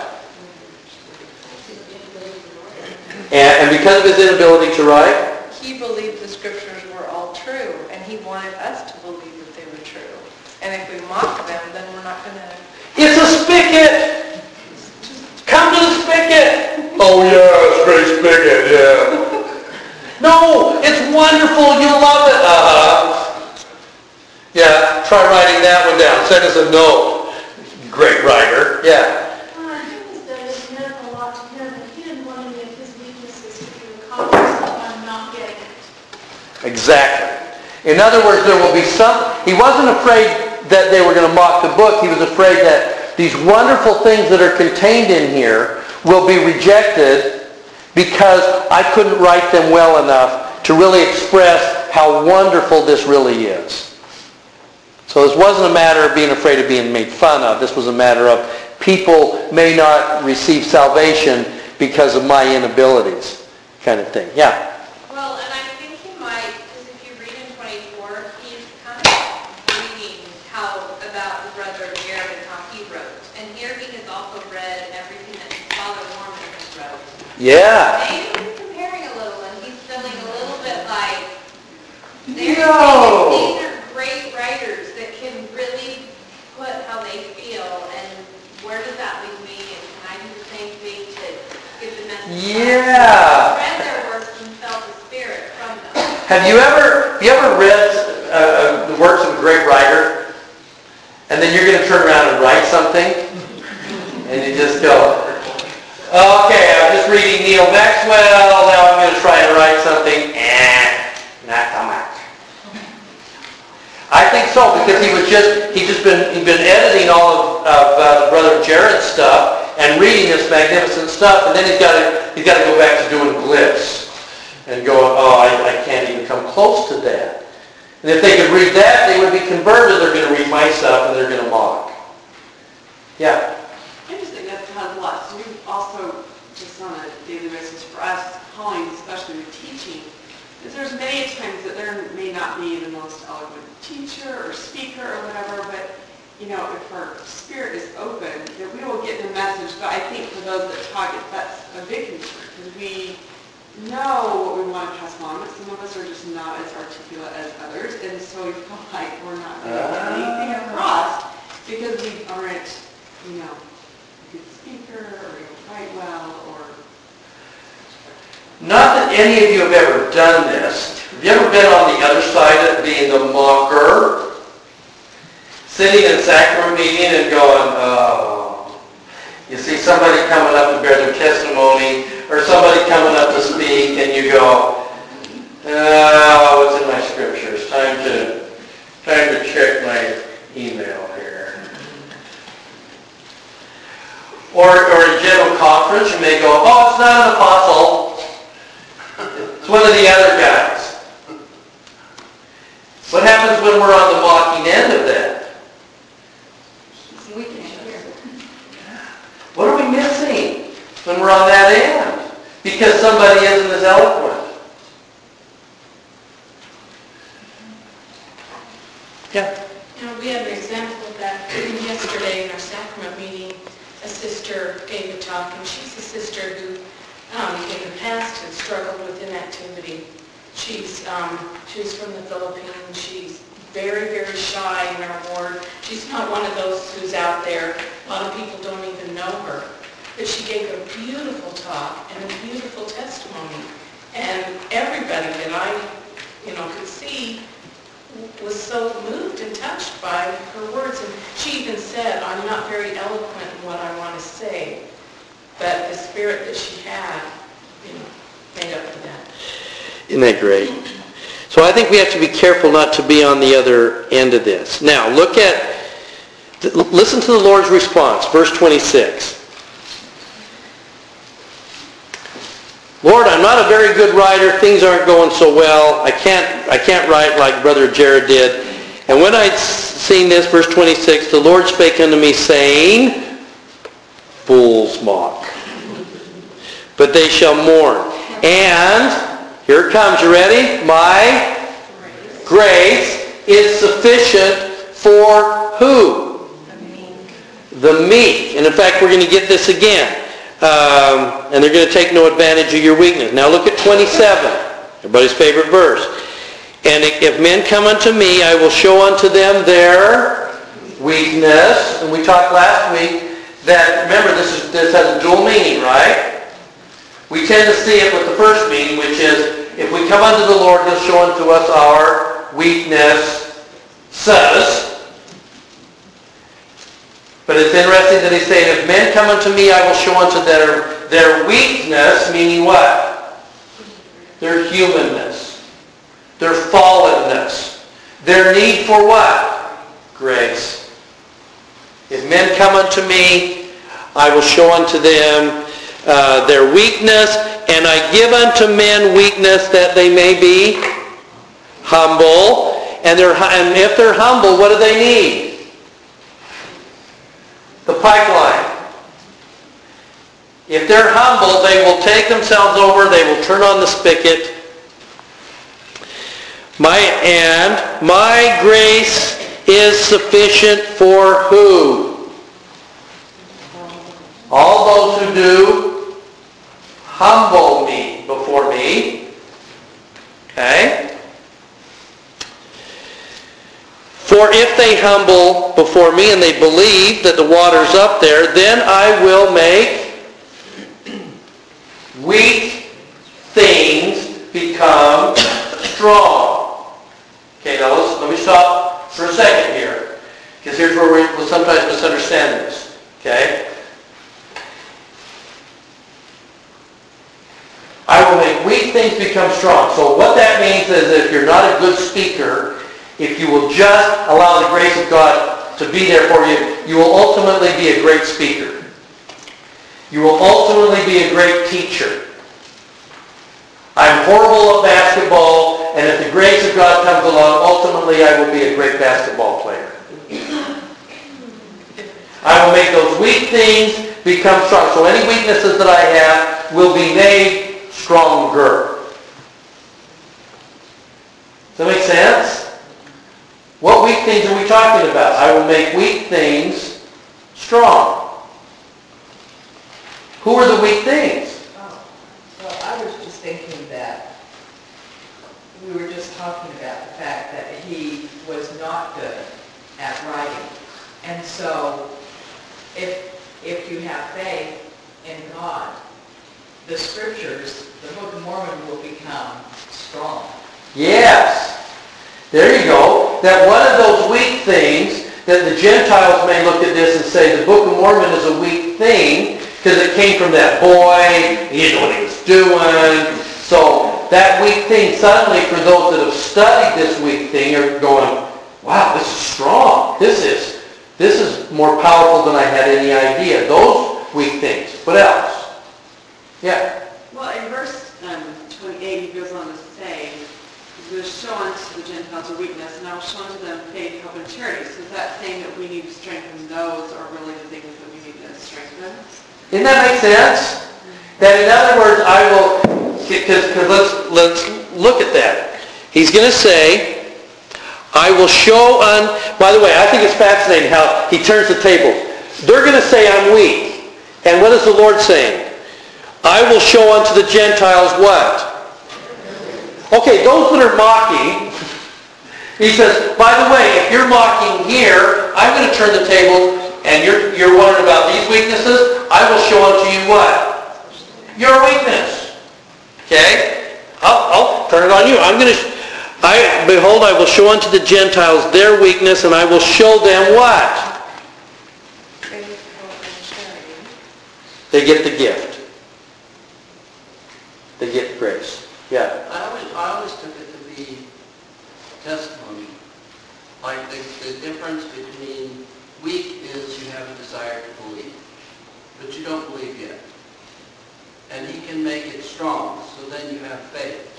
Speaker 1: And, and because of his inability to write?
Speaker 2: He believed the scriptures were all true, and he wanted us to believe that they were true. And if we mock them, then we're not going to
Speaker 1: It's a spigot! Come to the spigot! Oh yeah, it's a great spigot, yeah. No, it's wonderful, you love it. Uh-huh. Yeah, try writing that one down. Send us a note. Great writer. Yeah.
Speaker 4: Well, I think his dad has meant a lot to him, and he didn't want any of his weaknesses to be accomplished by not getting it.
Speaker 1: Exactly. In other words, there will be some, he wasn't afraid that they were going to mock the book. He was afraid that these wonderful things that are contained in here will be rejected because I couldn't write them well enough to really express how wonderful this really is. So this wasn't a matter of being afraid of being made fun of. This was a matter of people may not receive salvation because of my inabilities kind of thing. Yeah.
Speaker 11: Well, and I think he might, because if you read in 24, he's kind of reading how, about the brother of Jared and how he wrote. And here he has also read everything that his father Mormon has wrote.
Speaker 1: Yeah.
Speaker 11: Maybe he's comparing a little, and he's feeling a little bit like, they're,
Speaker 1: No.
Speaker 11: these are great writers that can really put how they feel, and where does that leave me, and can I do the same thing to give the message?
Speaker 1: Yeah.
Speaker 11: Read their works and felt the spirit from them.
Speaker 1: Have you ever, have you ever read uh, uh, the works of a great writer, and then you're going to turn around and write something, and you just go, reading Neal Maxwell, now I'm going to try and write something, eh, not so much. I think so, because he was just, he just been, he'd been editing all of, of uh, Brother Jared stuff and reading this magnificent stuff, and then he's got to, he's got to go back to doing glyphs and going, oh, I, I can't even come close to that. And if they could read that, they would be converted. They're going to read my stuff and they're going to mock. Yeah.
Speaker 12: I just think that has a lot to do also on a daily basis for us, calling, especially with teaching, is there's many times that there may not be the most eloquent teacher or speaker or whatever, but, you know, if our spirit is open, that we will get the message. But I think for those that talk, it- that's a big concern, because we know what we want to pass on, but some of us are just not as articulate as others, and so we feel like we're not going to get anything across because we aren't, you know, a good speaker or don't well or
Speaker 1: Not that any of you have ever done this. Have you ever been on the other side of being the mocker? Sitting in sacrament meeting and going, oh. You see somebody coming up to bear their testimony or somebody coming up to speak and you go, oh, what's in my scriptures? Time to, time to check my email here. Or, or in general conference, you may go, oh, it's not an apostle. It's one of the other guys. What happens when we're on the mocking end of that?
Speaker 7: We can hear.
Speaker 1: What are we missing when we're on that end? Because somebody isn't as eloquent. Yeah.
Speaker 13: You know, we have an example of that yesterday in our sacrament meeting. A sister gave a talk, and she's a sister who, um, in the past has struggled with inactivity. She's, um, she's from the Philippines. She's very, very shy in our ward. She's not one of those who's out there. A lot of people don't even know her. But she gave a beautiful talk and a beautiful testimony. And everybody that I, you know, could see was so moved and touched by her words. And she even said, I'm not very eloquent in what I want to say, but the spirit that she had, you know, made up for that.
Speaker 1: Isn't that great? So I think we have to be careful not to be on the other end of this. Now, look at, listen to the Lord's response, verse 26. Lord, I'm not a very good writer. Things aren't going so well. I can't, I can't write like Brother Jared did. And when I'd seen this, verse 26, the Lord spake unto me, saying, fools mock. But they shall mourn. And, here it comes, you ready? My grace is sufficient for who? The meek. And in fact, we're going to get this again. Um, and they're going to take no advantage of your weakness. Now look at 27, everybody's favorite verse. And if men come unto me, I will show unto them their weakness. And we talked last week that, remember, this, is, this has a dual meaning, right? We tend to see it with the first meaning, which is, if we come unto the Lord, he'll show unto us our weakness, says. But it's interesting that he's saying, if men come unto me, I will show unto their, their weakness, meaning what? Their humanness. Their fallenness. Their need for what? Grace. If men come unto me, I will show unto them uh, their weakness, and I give unto men weakness that they may be humble. And, they're, and if they're humble, what do they need? The pipeline. If they're humble, they will take themselves over, they will turn on the spigot. My and my grace is sufficient for who? All those who do humble me before me. Okay? For if they humble before me and they believe that the water's up there, then I will make weak things become strong. Okay, now let's, let me stop for a second here. Because here's where we will sometimes misunderstand this. Okay? I will make weak things become strong. So what that means is if you're not a good speaker, if you will just allow the grace of God to be there for you, you will ultimately be a great speaker. You will ultimately be a great teacher. I'm horrible at basketball, and if the grace of God comes along, ultimately I will be a great basketball player. I will make those weak things become strong. So any weaknesses that I have will be made stronger. Does that make sense? What weak things are we talking about? I will make weak things strong. Who are the weak things?
Speaker 14: Oh, well, I was just thinking that we were just talking about the fact that he was not good at writing. And so if, if you have faith in God, the scriptures, the Book of Mormon will become strong.
Speaker 1: Yes. There you go. That one of those weak things that the Gentiles may look at this and say the Book of Mormon is a weak thing because it came from that boy. He didn't know what he was doing. So that weak thing, suddenly for those that have studied this weak thing are going, wow, this is strong. This is, this is more powerful than I had any idea. Those weak things. What else? Yeah.
Speaker 12: Well, in verse um, 28, he goes on to say, "He will show unto the Gentiles a weakness, and I will show unto them faith, hope, and charity." So is that saying that we need to strengthen those, or really the things that we need to strengthen?
Speaker 1: Doesn't that make sense? That in other words, I will, because let's, let's look at that. He's going to say, I will show on, by the way, I think it's fascinating how he turns the table. They're going to say I'm weak. And what is the Lord saying? I will show unto the Gentiles what? Okay, those that are mocking, he says, by the way, if you're mocking here, I'm going to turn the table and you're, you're wondering about these weaknesses, I will show unto you what? Your weakness. Okay? I'll, I'll turn it on you. I'm going to, I, behold, I will show unto the Gentiles their weakness and I will show them what? They get the gift. They get grace. Yeah.
Speaker 10: I always, I always took it to be testimony. Like the, the difference between weak is you have a desire to believe, but you don't believe yet. And he can make it strong, so then you have faith.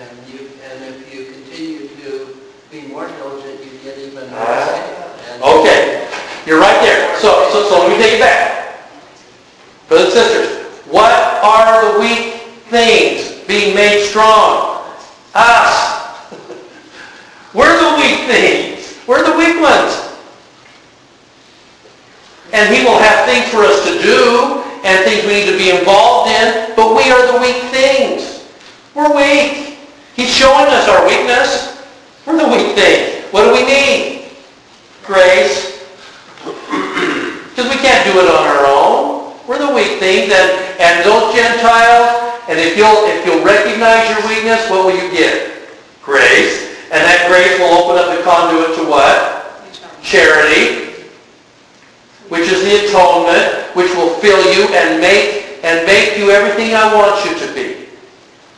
Speaker 10: And you, and if you continue to be more diligent, you get even more faith. And-
Speaker 1: Okay. You're right there. So, so, so let me take it back. things being made strong. Us. We're the weak things. We're the weak ones. And he will have things for us to do and things we need to be involved in, but we are the weak things. We're weak. He's showing us our weakness. We're the weak thing. What do we need? Grace. Because we can't do it on our own. We're the weak things. And, and those Gentiles, and if you'll, if you'll recognize your weakness, what will you get? Grace. And that grace will open up the conduit to what? Charity, which is the atonement, which will fill you and make, and make you everything I want you to be.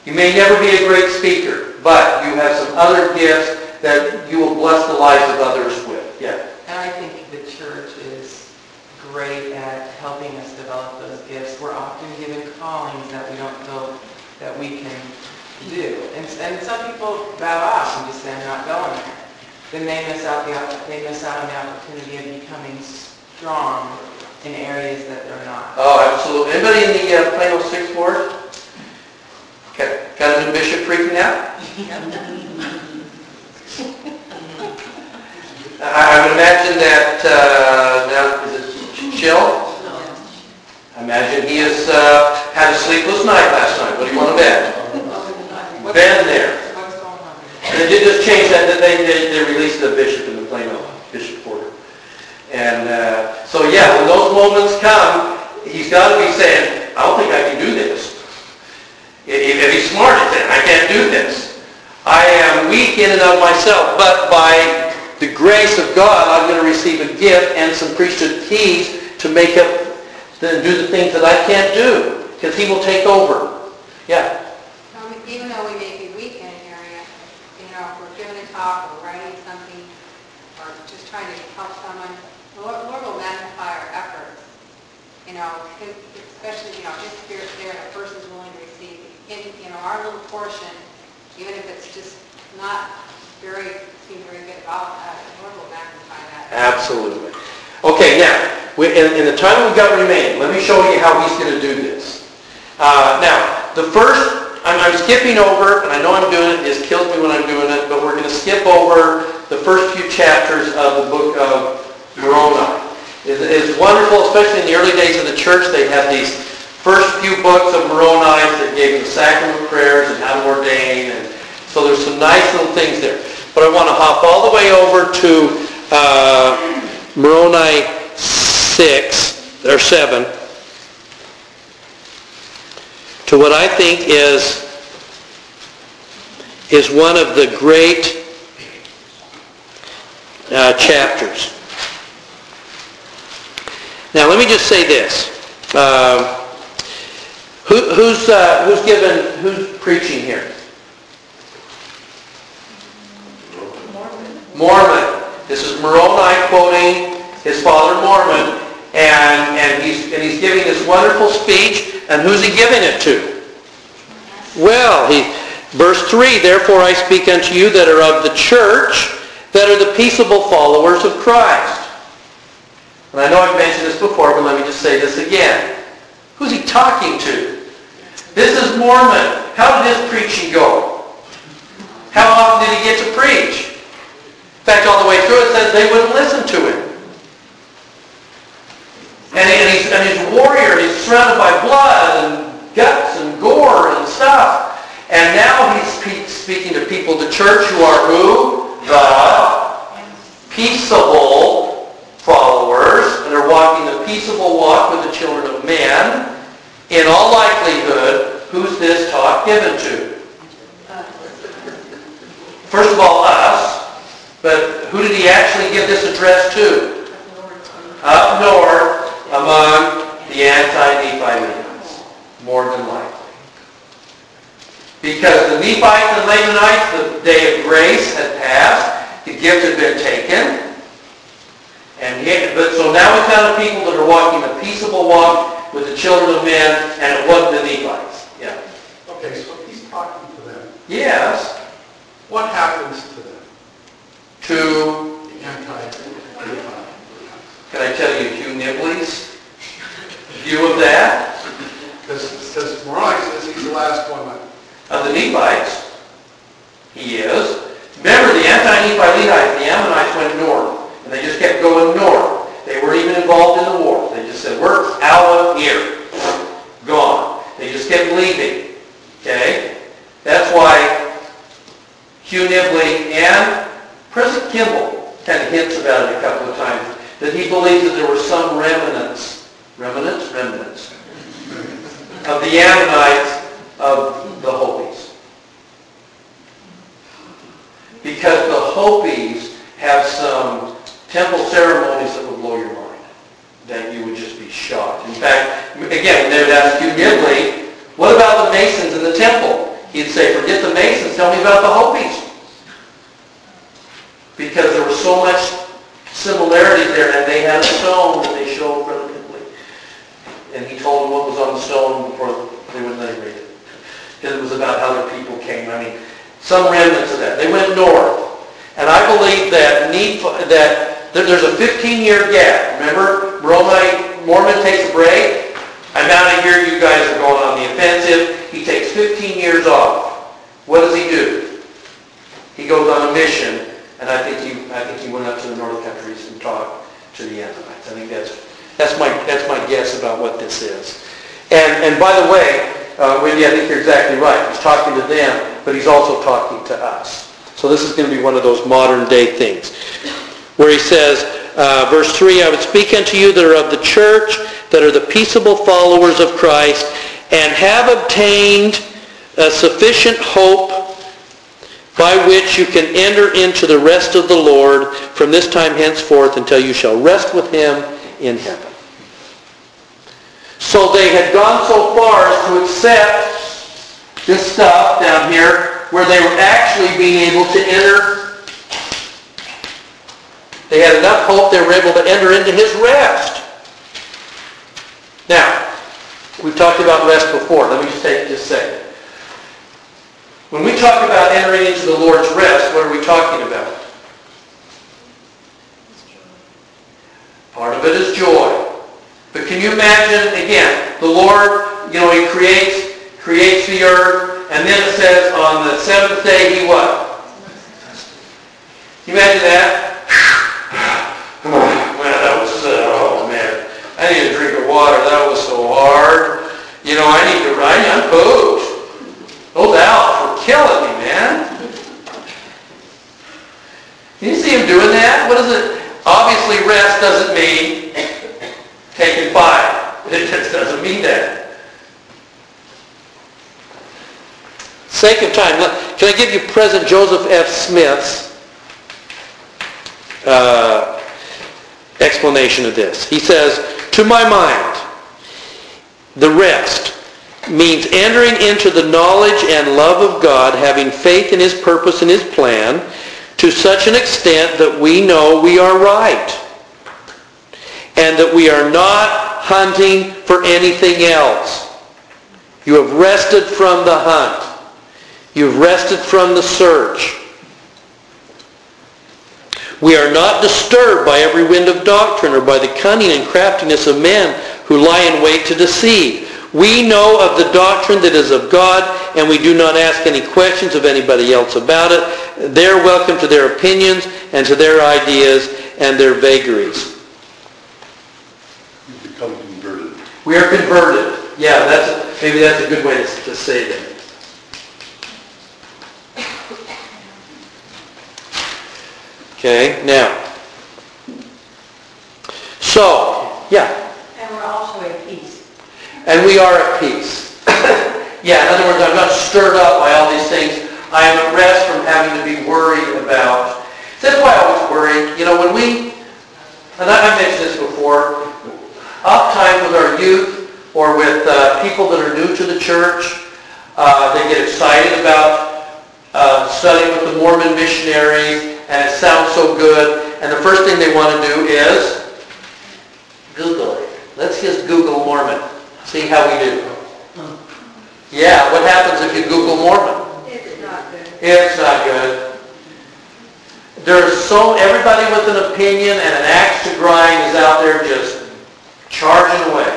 Speaker 1: You may never be a great speaker, but you have some other gifts that you will bless the lives of others with. Yeah.
Speaker 15: And I think the church is great at helping us develop those gifts. We're often given callings that we don't feel that we can do. And, and some people bow out and just say, I'm not going there. Then they miss out the, they miss out on the opportunity of becoming strong in areas that they're not.
Speaker 1: Oh, absolutely. Anybody in the uh, Plano Sixth Ward? Got, a new bishop freaking out? I I would imagine that, uh, now, is it Jill? I imagine he has uh, had a sleepless night last night. What do you want to bet? Been there. They did just change that, that they, they, they released the bishop in the Plano Bishop Porter. And uh, so, yeah, when those moments come, he's got to be saying, I don't think I can do this. If, he's smart, saying, I can't do this. I am weak in and of myself, but by the grace of God, I'm going to receive a gift and some priesthood keys to make up, to do the things that I can't do, because he will take over. Yeah.
Speaker 7: Even though we may be weak in an area, you know, if we're giving a talk or writing something, trying to help someone, Lord Lord will magnify our efforts. You know, especially, you know, His Spirit's there and a person's willing to receive. In, you know, our little portion, even if it's just not very, seem very good about the Lord will magnify that.
Speaker 1: Absolutely. Okay, now, in, in the time we've got remaining, let me show you how he's going to do this. Uh, now, the first, I'm, I'm skipping over, and I know I'm doing it, it kills me when I'm doing it, but we're going to skip over the first few chapters of the book of Moroni. It is wonderful, especially in the early days of the church, they had these first few books of Moroni that gave the sacrament prayers and how to ordain, and so there's some nice little things there. But I want to hop all the way over to uh, Moroni 6, or 7, to what I think is, is one of the great uh, chapters. Now, let me just say this. Um, who, who's, uh, who's given, who's preaching here? Mormon. This is Moroni quoting his father Mormon, and, and, he's, and he's giving this wonderful speech, and who's he giving it to? Well, he, verse 3, Therefore I speak unto you that are of the church, that are the peaceable followers of Christ. And I know I've mentioned this before, but let me just say this again. Who's he talking to? This is Mormon. How did his preaching go? How often did he get to preach? In fact, all the way through it says they wouldn't listen to him. And, and, he's, and he's a warrior, he's surrounded by blood and guts and gore and stuff. And now he's spe- speaking to people, the church, who are who? The peaceable followers, and are walking the peaceable walk with the children of men. In all likelihood, who's this talk given to? First of all, us. But who did he actually give this address to? Up north among the Anti-Nephi-Lehies, more than likely. Because the Nephites and Lamanites, the day of grace had passed, the gift had been taken, and he, but so now we've got a people that are walking a peaceable walk with the children of men, and it wasn't the Nephites. Yeah.
Speaker 16: Okay, so he's talking to them.
Speaker 1: Yes.
Speaker 16: What happens to them?
Speaker 1: To, but he's also talking to us. So this is going to be one of those modern day things, where he says, uh, verse 3, I would speak unto you that are of the church, that are the peaceable followers of Christ, and have obtained a sufficient hope by which you can enter into the rest of the Lord from this time henceforth until you shall rest with him in heaven. So they had gone so far as to accept this stuff down here where they were actually being able to enter. They had enough hope they were able to enter into his rest. Now, we've talked about rest before. Let me just take just a second. When we talk about entering into the Lord's rest, what are we talking about? Part of it is joy. But can you imagine, again, the Lord, you know, He creates, creates the earth, and then it says on the seventh day He what? You imagine that? Man, that was, uh, oh man, I need a drink of water. That was so hard. You know, I need to, I, I'm pooped. Those owls were killing me, man. Can you see him doing that? What is it? Obviously, rest doesn't mean taking five. It just doesn't mean that. Sake of time, can I give you President Joseph F. Smith's uh, explanation of this? He says, to my mind, the rest means entering into the knowledge and love of God, having faith in his purpose and his plan, to such an extent that we know we are right and that we are not hunting for anything else. You have rested from the hunt. You've rested from the search. We are not disturbed by every wind of doctrine or by the cunning and craftiness of men who lie in wait to deceive. We know of the doctrine that is of God, and we do not ask any questions of anybody else about it. They're welcome to their opinions and to their ideas and their vagaries.
Speaker 3: You become converted.
Speaker 1: We are converted. Yeah, that's maybe that's a good way to, to say that. Okay, now. So, yeah.
Speaker 6: And we're also at peace.
Speaker 1: And we are at peace. yeah, in other words, I'm not stirred up by all these things. I am at rest from having to be worried about. That's why I always worry. You know, when we, and I, I mentioned this before, oftentimes with our youth or with uh, people that are new to the church, uh, they get excited about uh, studying with the Mormon missionaries, and it sounds so good. And the first thing they want to do is Google it. Let's just Google Mormon. See how we do. Yeah, what happens if you Google Mormon?
Speaker 6: It's not good.
Speaker 1: It's not good. There's so, everybody with an opinion and an axe to grind is out there just charging away.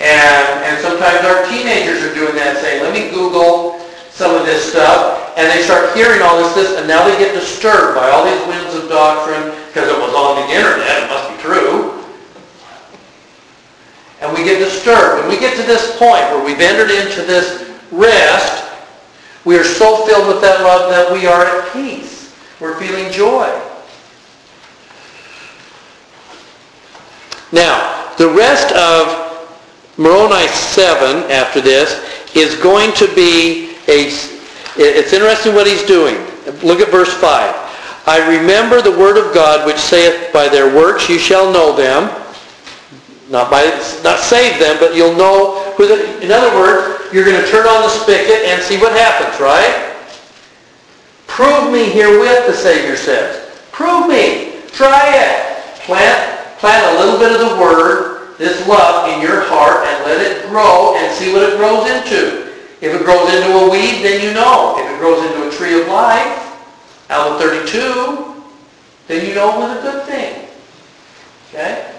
Speaker 1: And, and sometimes our teenagers are doing that, saying, let me Google some of this stuff. And they start hearing all this, this, and now they get disturbed by all these winds of doctrine because it was on the internet. It must be true. And we get disturbed. When we get to this point where we've entered into this rest, we are so filled with that love that we are at peace. We're feeling joy. Now, the rest of Moroni 7 after this is going to be a, it's interesting what he's doing. Look at verse 5. I remember the word of God which saith, by their works you shall know them. Not by, not save them, but you'll know who the, in other words, you're going to turn on the spigot and see what happens, right? Prove me herewith, the Savior says. Prove me. Try it. Plant, plant a little bit of the word, this love, in your heart and let it grow and see what it grows into. If it grows into a weed, then you know. If it grows into a tree of life, out of 32, then you know it was a good thing. Okay?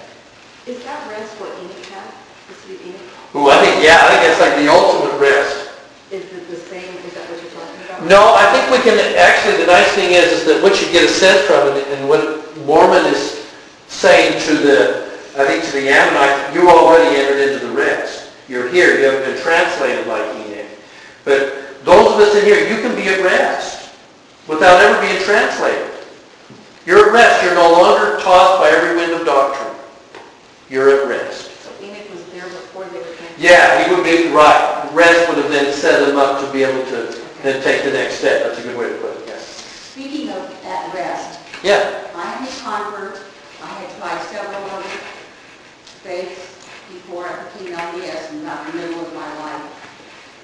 Speaker 9: Is that rest what Enoch had? The city of Enoch?
Speaker 1: Ooh, I think, yeah, I think that's like the ultimate rest.
Speaker 9: Is it the same, is that what you're talking about?
Speaker 1: No, I think we can, actually, the nice thing is, is that what you get a sense from, and, and what Mormon is saying to the, I think to the Ammonite, you already entered into the rest. You're here, you haven't been translated like Enoch. But those of us in here, you can be at rest without ever being translated. You're at rest. You're no longer tossed by every wind of doctrine. You're at rest.
Speaker 9: So Enoch was there before they were translated?
Speaker 1: Yeah, he would be right. Rest would have then set him up to be able to then take the next step. That's a good way to put it, yes.
Speaker 17: Speaking of at rest,
Speaker 1: Yeah.
Speaker 17: I am a convert. I had tried several other faiths before I became LDS in about the middle of my life.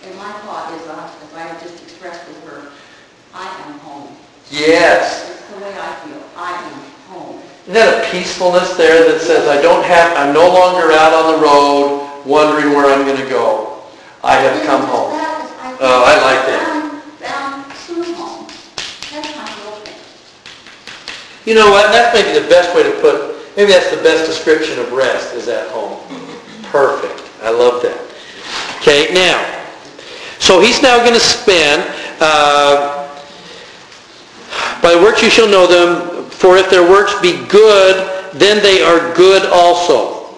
Speaker 17: And my thought is, uh, as I have just expressed with her, I am home.
Speaker 1: Yes.
Speaker 17: It's the way I feel. I am home.
Speaker 1: Isn't that a peacefulness there that says, I don't have, I'm no longer out on the road wondering where I'm going to go. I have come home. Oh, I like that.
Speaker 17: I'm found home. That's my.
Speaker 1: You know what? That's maybe the best way to put, maybe that's the best description of rest is at home. Perfect. I love that. Okay, now, so he's now going to spend, uh, by works you shall know them, for if their works be good, then they are good also.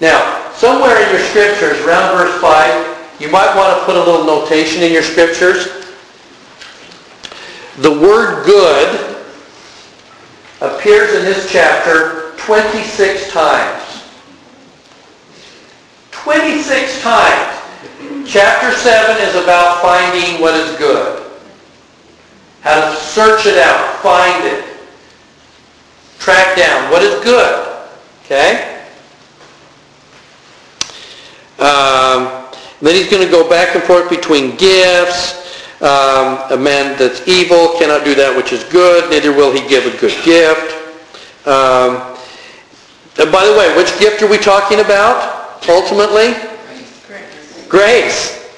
Speaker 1: Now, somewhere in your scriptures, around verse 5, you might want to put a little notation in your scriptures. The word good appears in this chapter 26 times. 26 times. Chapter 7 is about finding what is good. How to search it out, find it, track down what is good. Okay? Um, then he's going to go back and forth between gifts. Um, a man that's evil cannot do that which is good, neither will he give a good gift. Um, and by the way, which gift are we talking about ultimately?
Speaker 2: Grace.
Speaker 1: Grace.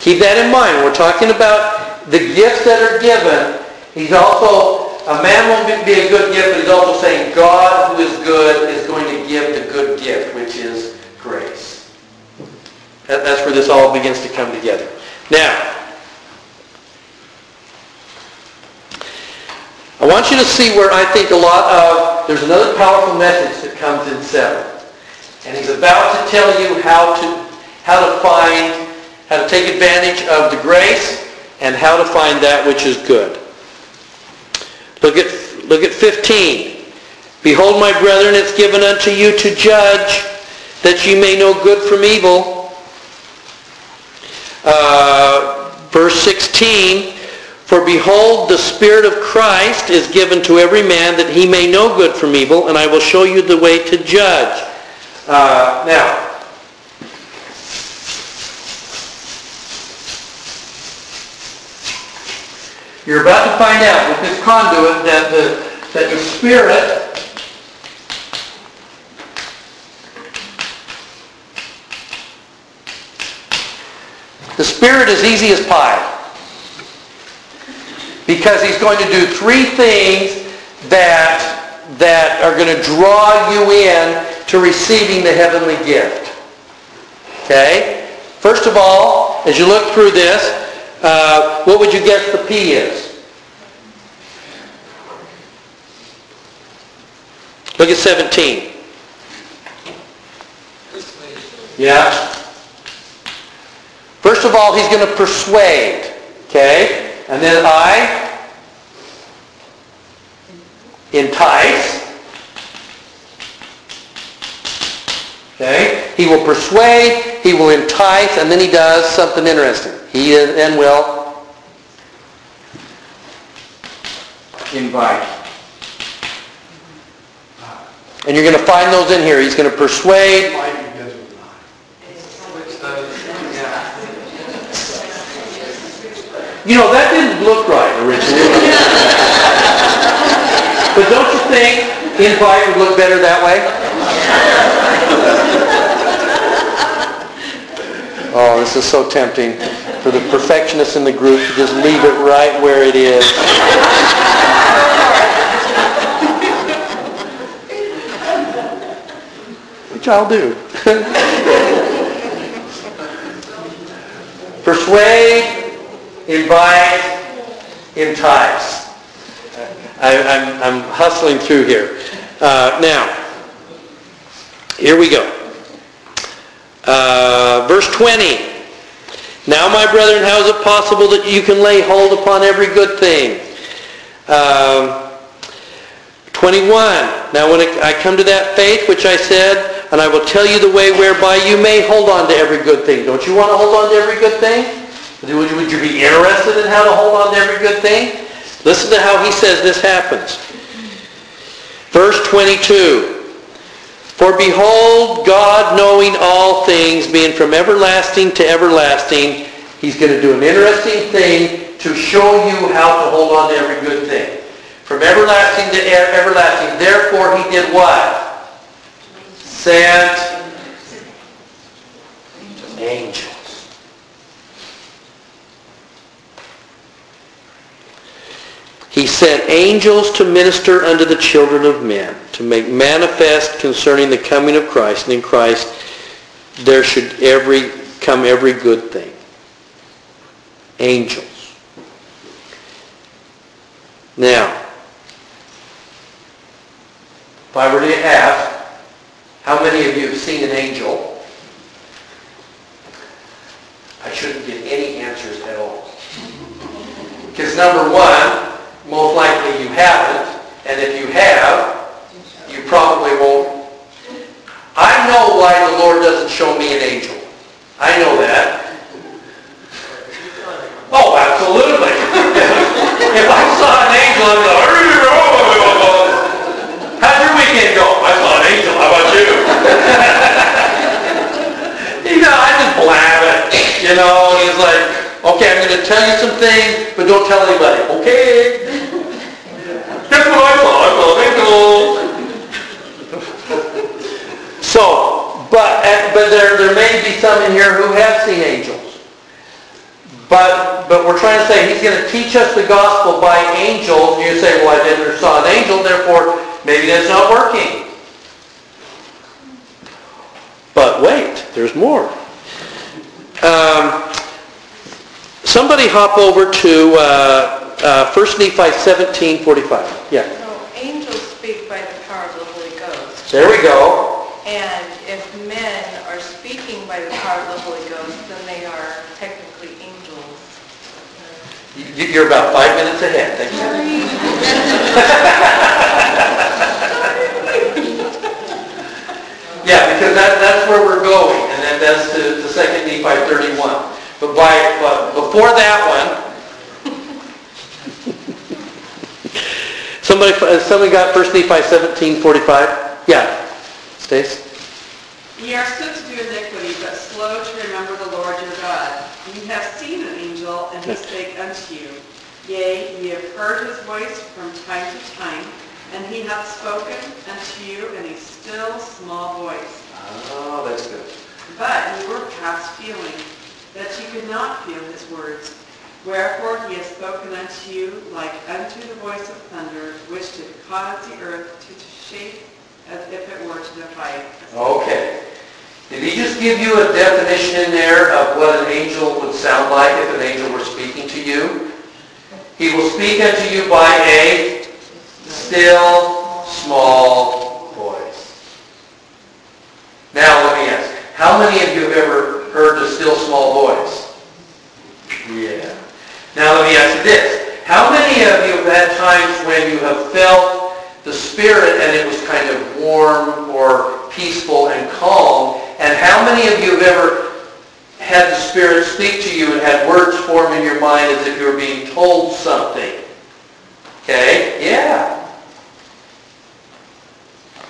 Speaker 1: Keep that in mind. We're talking about the gifts that are given. He's also, a man won't be a good gift, but he's also saying God who is good is going to give the good gift, which is grace. That's where this all begins to come together. Now, I want you to see where I think a lot of, there's another powerful message that comes in 7. And he's about to tell you how to, how to find, how to take advantage of the grace and how to find that which is good. Look at, look at 15. Behold, my brethren, it's given unto you to judge that ye may know good from evil. Uh, verse 16, For behold, the Spirit of Christ is given to every man that he may know good from evil, and I will show you the way to judge. Uh, now, you're about to find out with this conduit that the, that the Spirit The Spirit is easy as pie. Because he's going to do three things that, that are going to draw you in to receiving the heavenly gift. Okay? First of all, as you look through this, uh, what would you guess the P is? Look at 17. Yeah? First of all, he's going to persuade. Okay? And then I, entice. Okay? He will persuade, he will entice, and then he does something interesting. He then will invite. And you're going to find those in here. He's going to persuade. You know, that didn't look right originally. but don't you think invite would look better that way? Oh, this is so tempting for the perfectionists in the group to just leave it right where it is. Which I'll do. Persuade, invite, entice. I, am I'm hustling through here. Uh, now, here we go. Uh, verse 20. Now, my brethren, how is it possible that you can lay hold upon every good thing? Um, 21. Now, when I come to that faith, which I said, and I will tell you the way whereby you may hold on to every good thing. Don't you want to hold on to every good thing? Would you, be interested in how to hold on to every good thing? Listen to how he says this happens. Verse 22. For behold, God knowing all things, being from everlasting to everlasting, he's going to do an interesting thing to show you how to hold on to every good thing. From everlasting to everlasting. Therefore he did what? Sent angels. He sent angels to minister unto the children of men, to make manifest concerning the coming of Christ. And in Christ there should every come every good thing. Angels. Now, if I were to ask, how many of you have seen an angel? I shouldn't get any answers at all. Because number one, most likely you haven't, and if you have, you probably won't. I know why the Lord doesn't show me an angel. I know that. Oh, absolutely. if I saw an angel, I'd be like, how'd your weekend go? I saw an angel. How about you? you know, I just blab it. You know, he's like, okay, I'm going to tell you some things, but don't tell anybody. Okay. Guess what I saw? I saw an angel. So, but but there there may be some in here who have seen angels. But but we're trying to say he's going to teach us the gospel by angels. You say, well, I didn't saw an angel, therefore maybe that's not working. But wait, there's more. Um, somebody hop over to uh, uh, 1 Nephi 17, 45. Yeah.
Speaker 2: So angels speak by the power of the Holy Ghost.
Speaker 1: There we go.
Speaker 2: And if men are speaking by the power of the Holy Ghost, then they are technically angels.
Speaker 1: You- You're about five minutes ahead. Thank you. Yeah, because that, that's where we're going, and then that's to, to second Nephi 31. But by, but before that one, somebody, uh, somebody got First Nephi 17, 45? Yeah. Stace?
Speaker 12: Ye are slow to do iniquity, but slow to remember the Lord your God. You have seen an angel, and he spake unto you. Yea, ye have heard his voice from time to time, and he hath spoken unto you in a still small voice.
Speaker 1: Oh, that's good.
Speaker 12: But ye were past feeling, that ye could not feel his words. Wherefore he has spoken unto you like unto the voice of thunder, which did cause the earth to shake as if it were to divide.
Speaker 1: Okay. Did he just give you a definition in there of what an angel would sound like if an angel were speaking to you? He will speak unto you by a still, small voice. Now let me ask, How many of you have ever heard the still small voice? Yeah. Now let me ask you this. How many of you have had times when you have felt the Spirit and it was kind of warm or peaceful and calm? And how many of you have ever had the Spirit speak to you and had words form in your mind as if you were being told something? Okay? Yeah.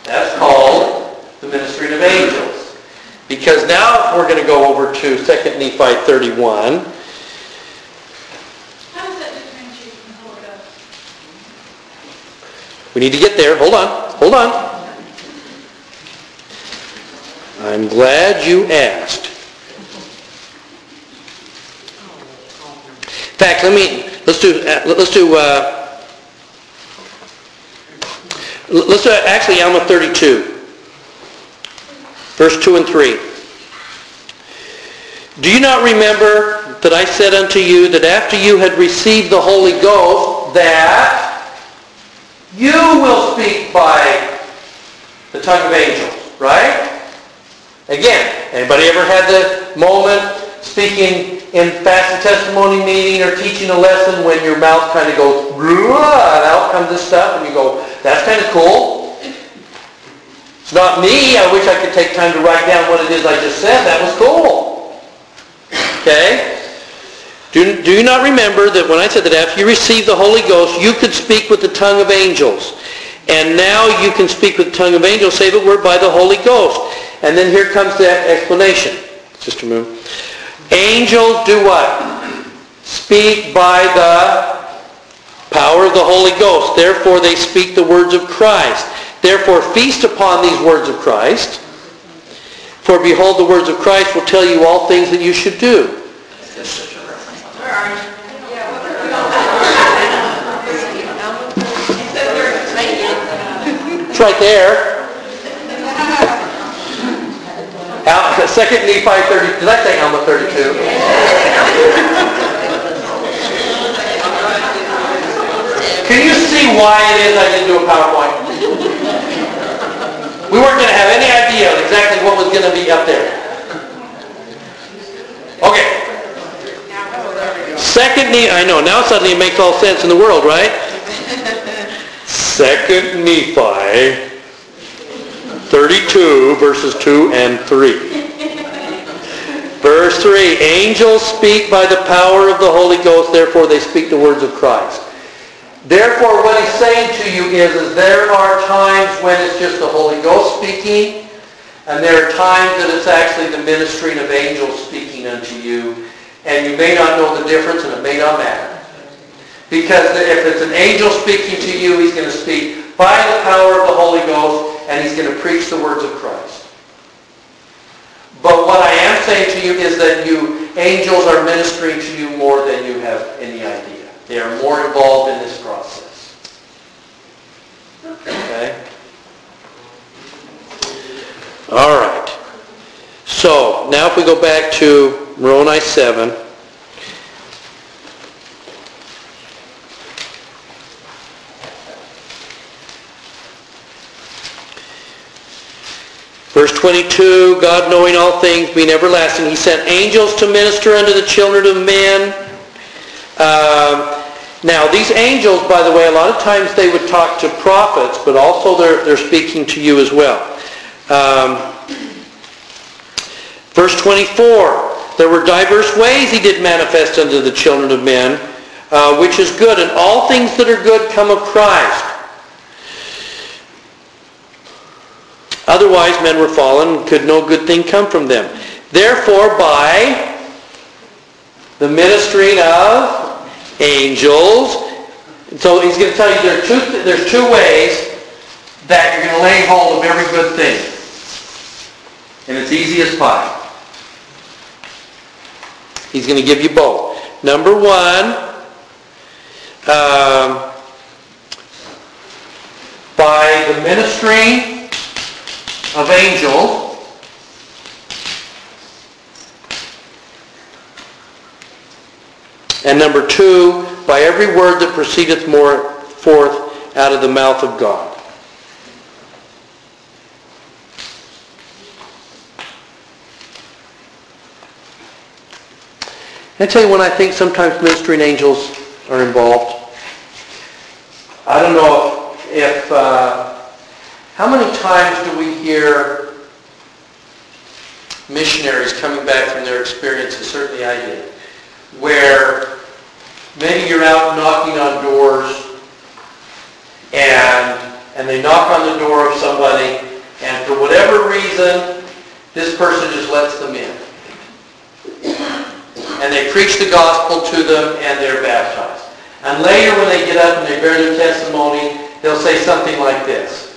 Speaker 1: That's called the ministering of angels. Because now we're going to go over to 2 Nephi 31.
Speaker 4: How that differentiate from the Holy
Speaker 1: We need to get there. Hold on. Hold on. I'm glad you asked. In fact, let me let's do uh, let's do uh, let's do actually Alma 32, verse 2 and 3. Do you not remember that I said unto you that after you had received the Holy Ghost, that you will speak by the tongue of angels, right? Again, anybody ever had the moment speaking in fast testimony meeting or teaching a lesson when your mouth kind of goes, and out comes this stuff, and you go, that's kind of cool. It's not me. I wish I could take time to write down what it is I just said. That was cool. Okay? Do, do you not remember that when I said that after you received the Holy Ghost, you could speak with the tongue of angels? And now you can speak with the tongue of angels, save it were by the Holy Ghost. And then here comes the explanation. Sister Moon. Angels do what? Speak by the power of the Holy Ghost. Therefore they speak the words of Christ. Therefore feast upon these words of Christ. For behold, the words of Christ will tell you all things that you should do. It's right there. Second Nephi 30, did I say Alma 32? Can you see why it is I didn't do a PowerPoint? We weren't going to have any idea of exactly what was going to be up there. Okay. Second Nephi, I know, now suddenly it makes all sense in the world, right? Second Nephi 32 verses 2 and 3. Verse 3, angels speak by the power of the Holy Ghost, therefore they speak the words of Christ. Therefore, what he's saying to you is, is there are times when it's just the Holy Ghost speaking, and there are times that it's actually the ministering of angels speaking unto you, and you may not know the difference, and it may not matter. Because if it's an angel speaking to you, he's going to speak by the power of the Holy Ghost, and he's going to preach the words of Christ. But what I am saying to you is that you angels are ministering to you more than you have any idea. They are more involved in this process. Okay? All right. So, now if we go back to Moroni 7. Verse 22, God knowing all things, being everlasting, he sent angels to minister unto the children of men. Um, now, these angels, by the way, a lot of times they would talk to prophets, but also they're, they're speaking to you as well. Um, verse 24, there were diverse ways he did manifest unto the children of men, uh, which is good, and all things that are good come of Christ. Otherwise men were fallen, could no good thing come from them. Therefore, by the ministering of angels, so he's going to tell you there are two, there's two ways that you're going to lay hold of every good thing. And it's easy as pie. He's going to give you both. Number one, um, by the ministering of angel. And number two, by every word that proceedeth more forth out of the mouth of God. I tell you when I think sometimes ministering angels are involved. I don't know if, uh, how many times do we hear missionaries coming back from their experiences, certainly I did, where maybe you're out knocking on doors and, and they knock on the door of somebody and for whatever reason, this person just lets them in. And they preach the gospel to them and they're baptized. And later when they get up and they bear their testimony, they'll say something like this.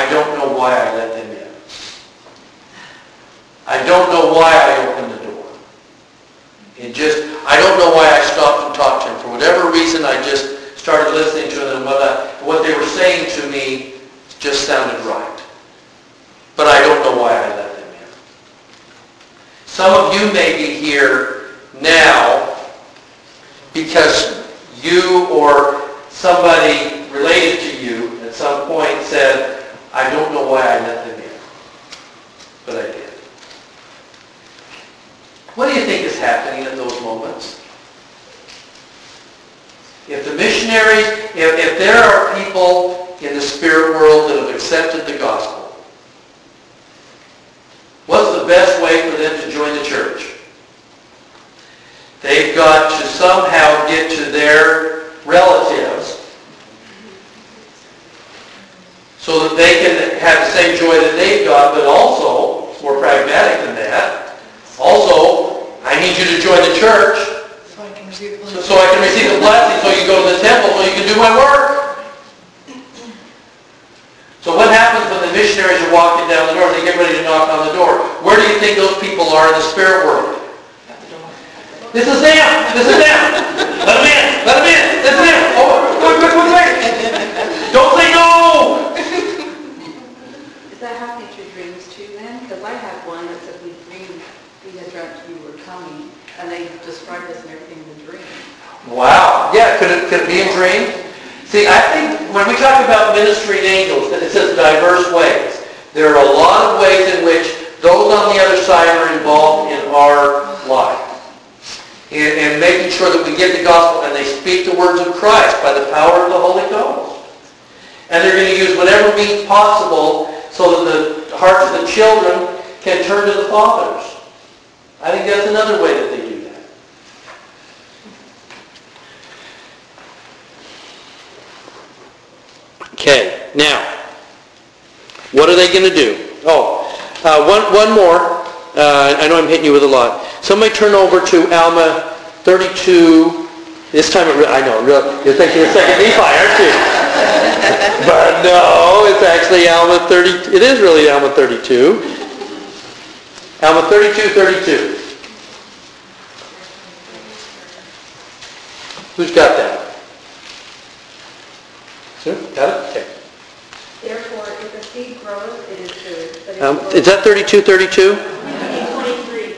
Speaker 1: I don't know why I let them in. I don't know why I opened the door. It just, I don't know why I stopped and talked to him. For whatever reason, I just started listening to them what, I, what they were saying to me just sounded right. But I don't know why I let them in. Some of you may be here now because you or somebody related to you at some point said, I don't know why I let them in. But I did. What do you think is happening at those moments? If the missionaries, if, if there are people in the spirit world that have accepted the gospel, what's the best way for them to join the church? They've got to somehow get to their relatives so that they can have the same joy that they've got, but also, it's more pragmatic than that, also, I need you to join the church
Speaker 2: So I can receive the
Speaker 1: so so I can receive the blessing, so you go to the temple, so you can do my work. So what happens when the missionaries are walking down the door, and they get ready to knock on the door? Where do you think those people are in the spirit world? This is them! This is them! Let them in! Let them in! This is them! Oh, quick, quick, quick, quick! Don't say no!
Speaker 9: Is that happening through dreams too then? Because I had one that said we dreamed, we had dreamt you were coming, and they described us and everything in the dream.
Speaker 1: Wow. Yeah, could it, could it be in dreams? See, I think when we talk about ministering angels, that it says diverse ways. There are a lot of ways in which those on the other side are involved in our life. And, in making sure that we get the gospel and they speak the words of Christ by the power of the Holy Ghost. And they're going to use whatever means possible so that the hearts of the children can turn to the fathers. I think that's another way that they do that. Okay, now, what are they going to do? Oh, uh, one, one more. Uh, I know I'm hitting you with a lot. Somebody turn over to Alma 32. This time, it re- I know, real, you're thinking a second Nephi, aren't you? but no, it's actually Alma 30. It is really Alma 32. Alma 32, 32. Who's got that? Sue, got it? Okay.
Speaker 9: Therefore, if the seed grows, it is good,
Speaker 1: Um, is that 32, 32?
Speaker 9: 23.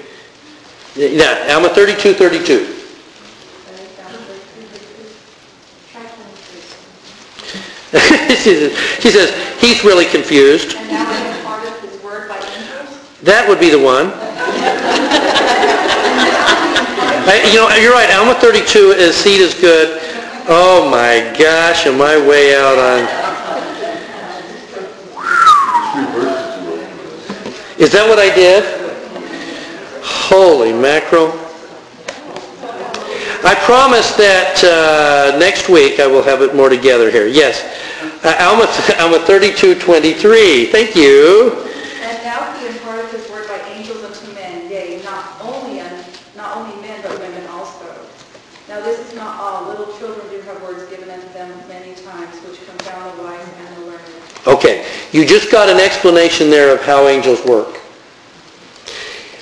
Speaker 1: Yeah, Alma 32, 32. she says, she says, he's really confused.
Speaker 9: And now I imparted his word by angels.
Speaker 1: That would be the one. I- You know, you're right, Alma 32 is seed is good. Oh my gosh, am I way out on... Is that what I did? Holy mackerel. I promise that uh, next week I will have it more together here. Yes. Uh, Alma, Alma 32:23. Thank you.
Speaker 9: And now he imparted his word by angels unto men, yea, not only un, not only men, but women also. Now this is not all. Little children do have words given unto them many times, which confound the wise and the learned.
Speaker 1: Okay, you just got an explanation there of how angels work.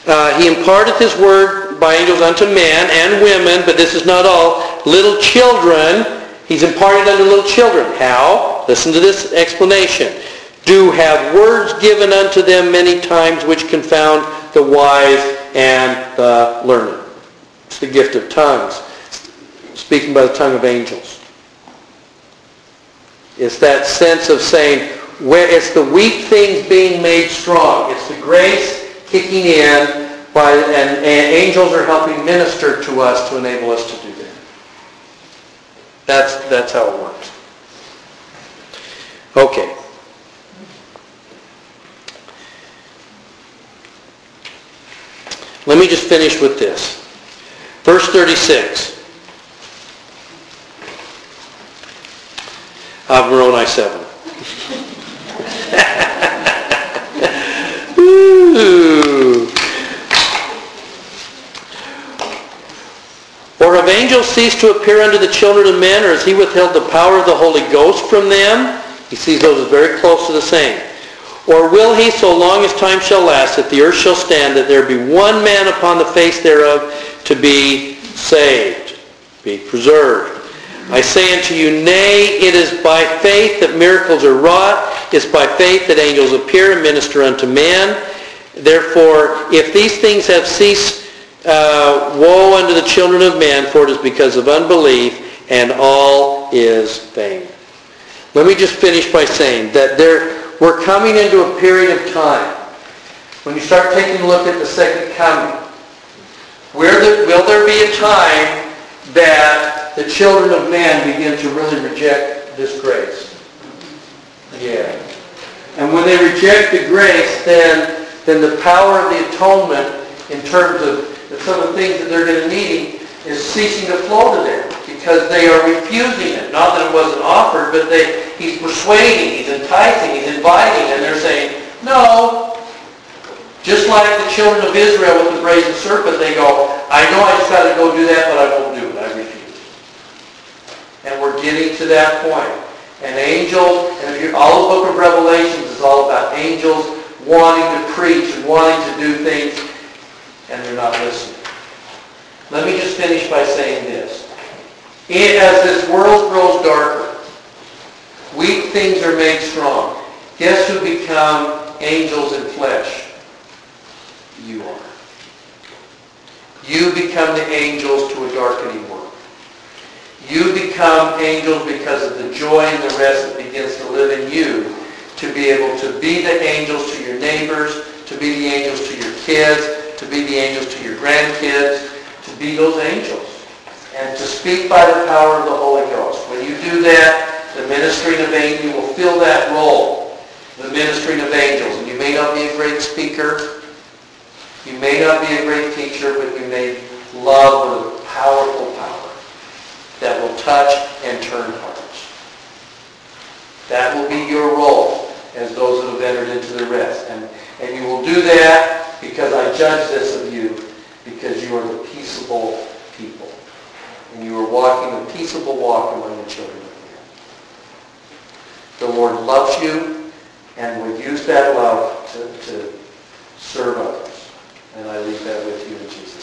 Speaker 1: Uh, he imparteth his word by angels unto men and women, but this is not all. Little children, he's imparted unto little children. How? Listen to this explanation. Do have words given unto them many times which confound the wise and the learned. It's the gift of tongues, speaking by the tongue of angels. It's that sense of saying, where it's the weak things being made strong. It's the grace kicking in by, and, and angels are helping minister to us to enable us to do that. That's, that's how it works. Okay. Let me just finish with this. Verse 36 of Moroni 7. Or have angels ceased to appear unto the children of men, or has he withheld the power of the Holy Ghost from them? He sees those as very close to the same. Or will he, so long as time shall last, that the earth shall stand, that there be one man upon the face thereof to be saved, be preserved? I say unto you, nay, it is by faith that miracles are wrought. It's by faith that angels appear and minister unto man. Therefore, if these things have ceased, uh, woe unto the children of men, for it is because of unbelief, and all is vain. Let me just finish by saying that there, we're coming into a period of time when you start taking a look at the second coming. Will there be a time that the children of man begin to really reject this grace? Yeah. And when they reject the grace, then, then the power of the atonement in terms of some of the things that they're going to need is ceasing to flow to them because they are refusing it. Not that it wasn't offered, but they, he's persuading, he's enticing, he's inviting, and they're saying, no. Just like the children of Israel with the brazen serpent, they go, I know I just got to go do that, but I won't do it. And we're getting to that point. And angels, and all the book of Revelations is all about angels wanting to preach and wanting to do things, and they're not listening. Let me just finish by saying this. As this world grows darker, weak things are made strong. Guess who become angels in flesh? You are. You become the angels to a darkening world. You become angels because of the joy and the rest that begins to live in you to be able to be the angels to your neighbors, to be the angels to your kids, to be the angels to your grandkids, to be those angels. And to speak by the power of the Holy Ghost. When you do that, the ministering of angels, you will fill that role, the ministering of angels. And you may not be a great speaker, you may not be a great teacher, but you may love with a powerful power that will touch and turn hearts. That will be your role as those that have entered into the rest. And, and you will do that because I judge this of you because you are the peaceable people. And you are walking a peaceable walk among the children of men. The Lord loves you and will use that love to, to serve others. And I leave that with you in Jesus'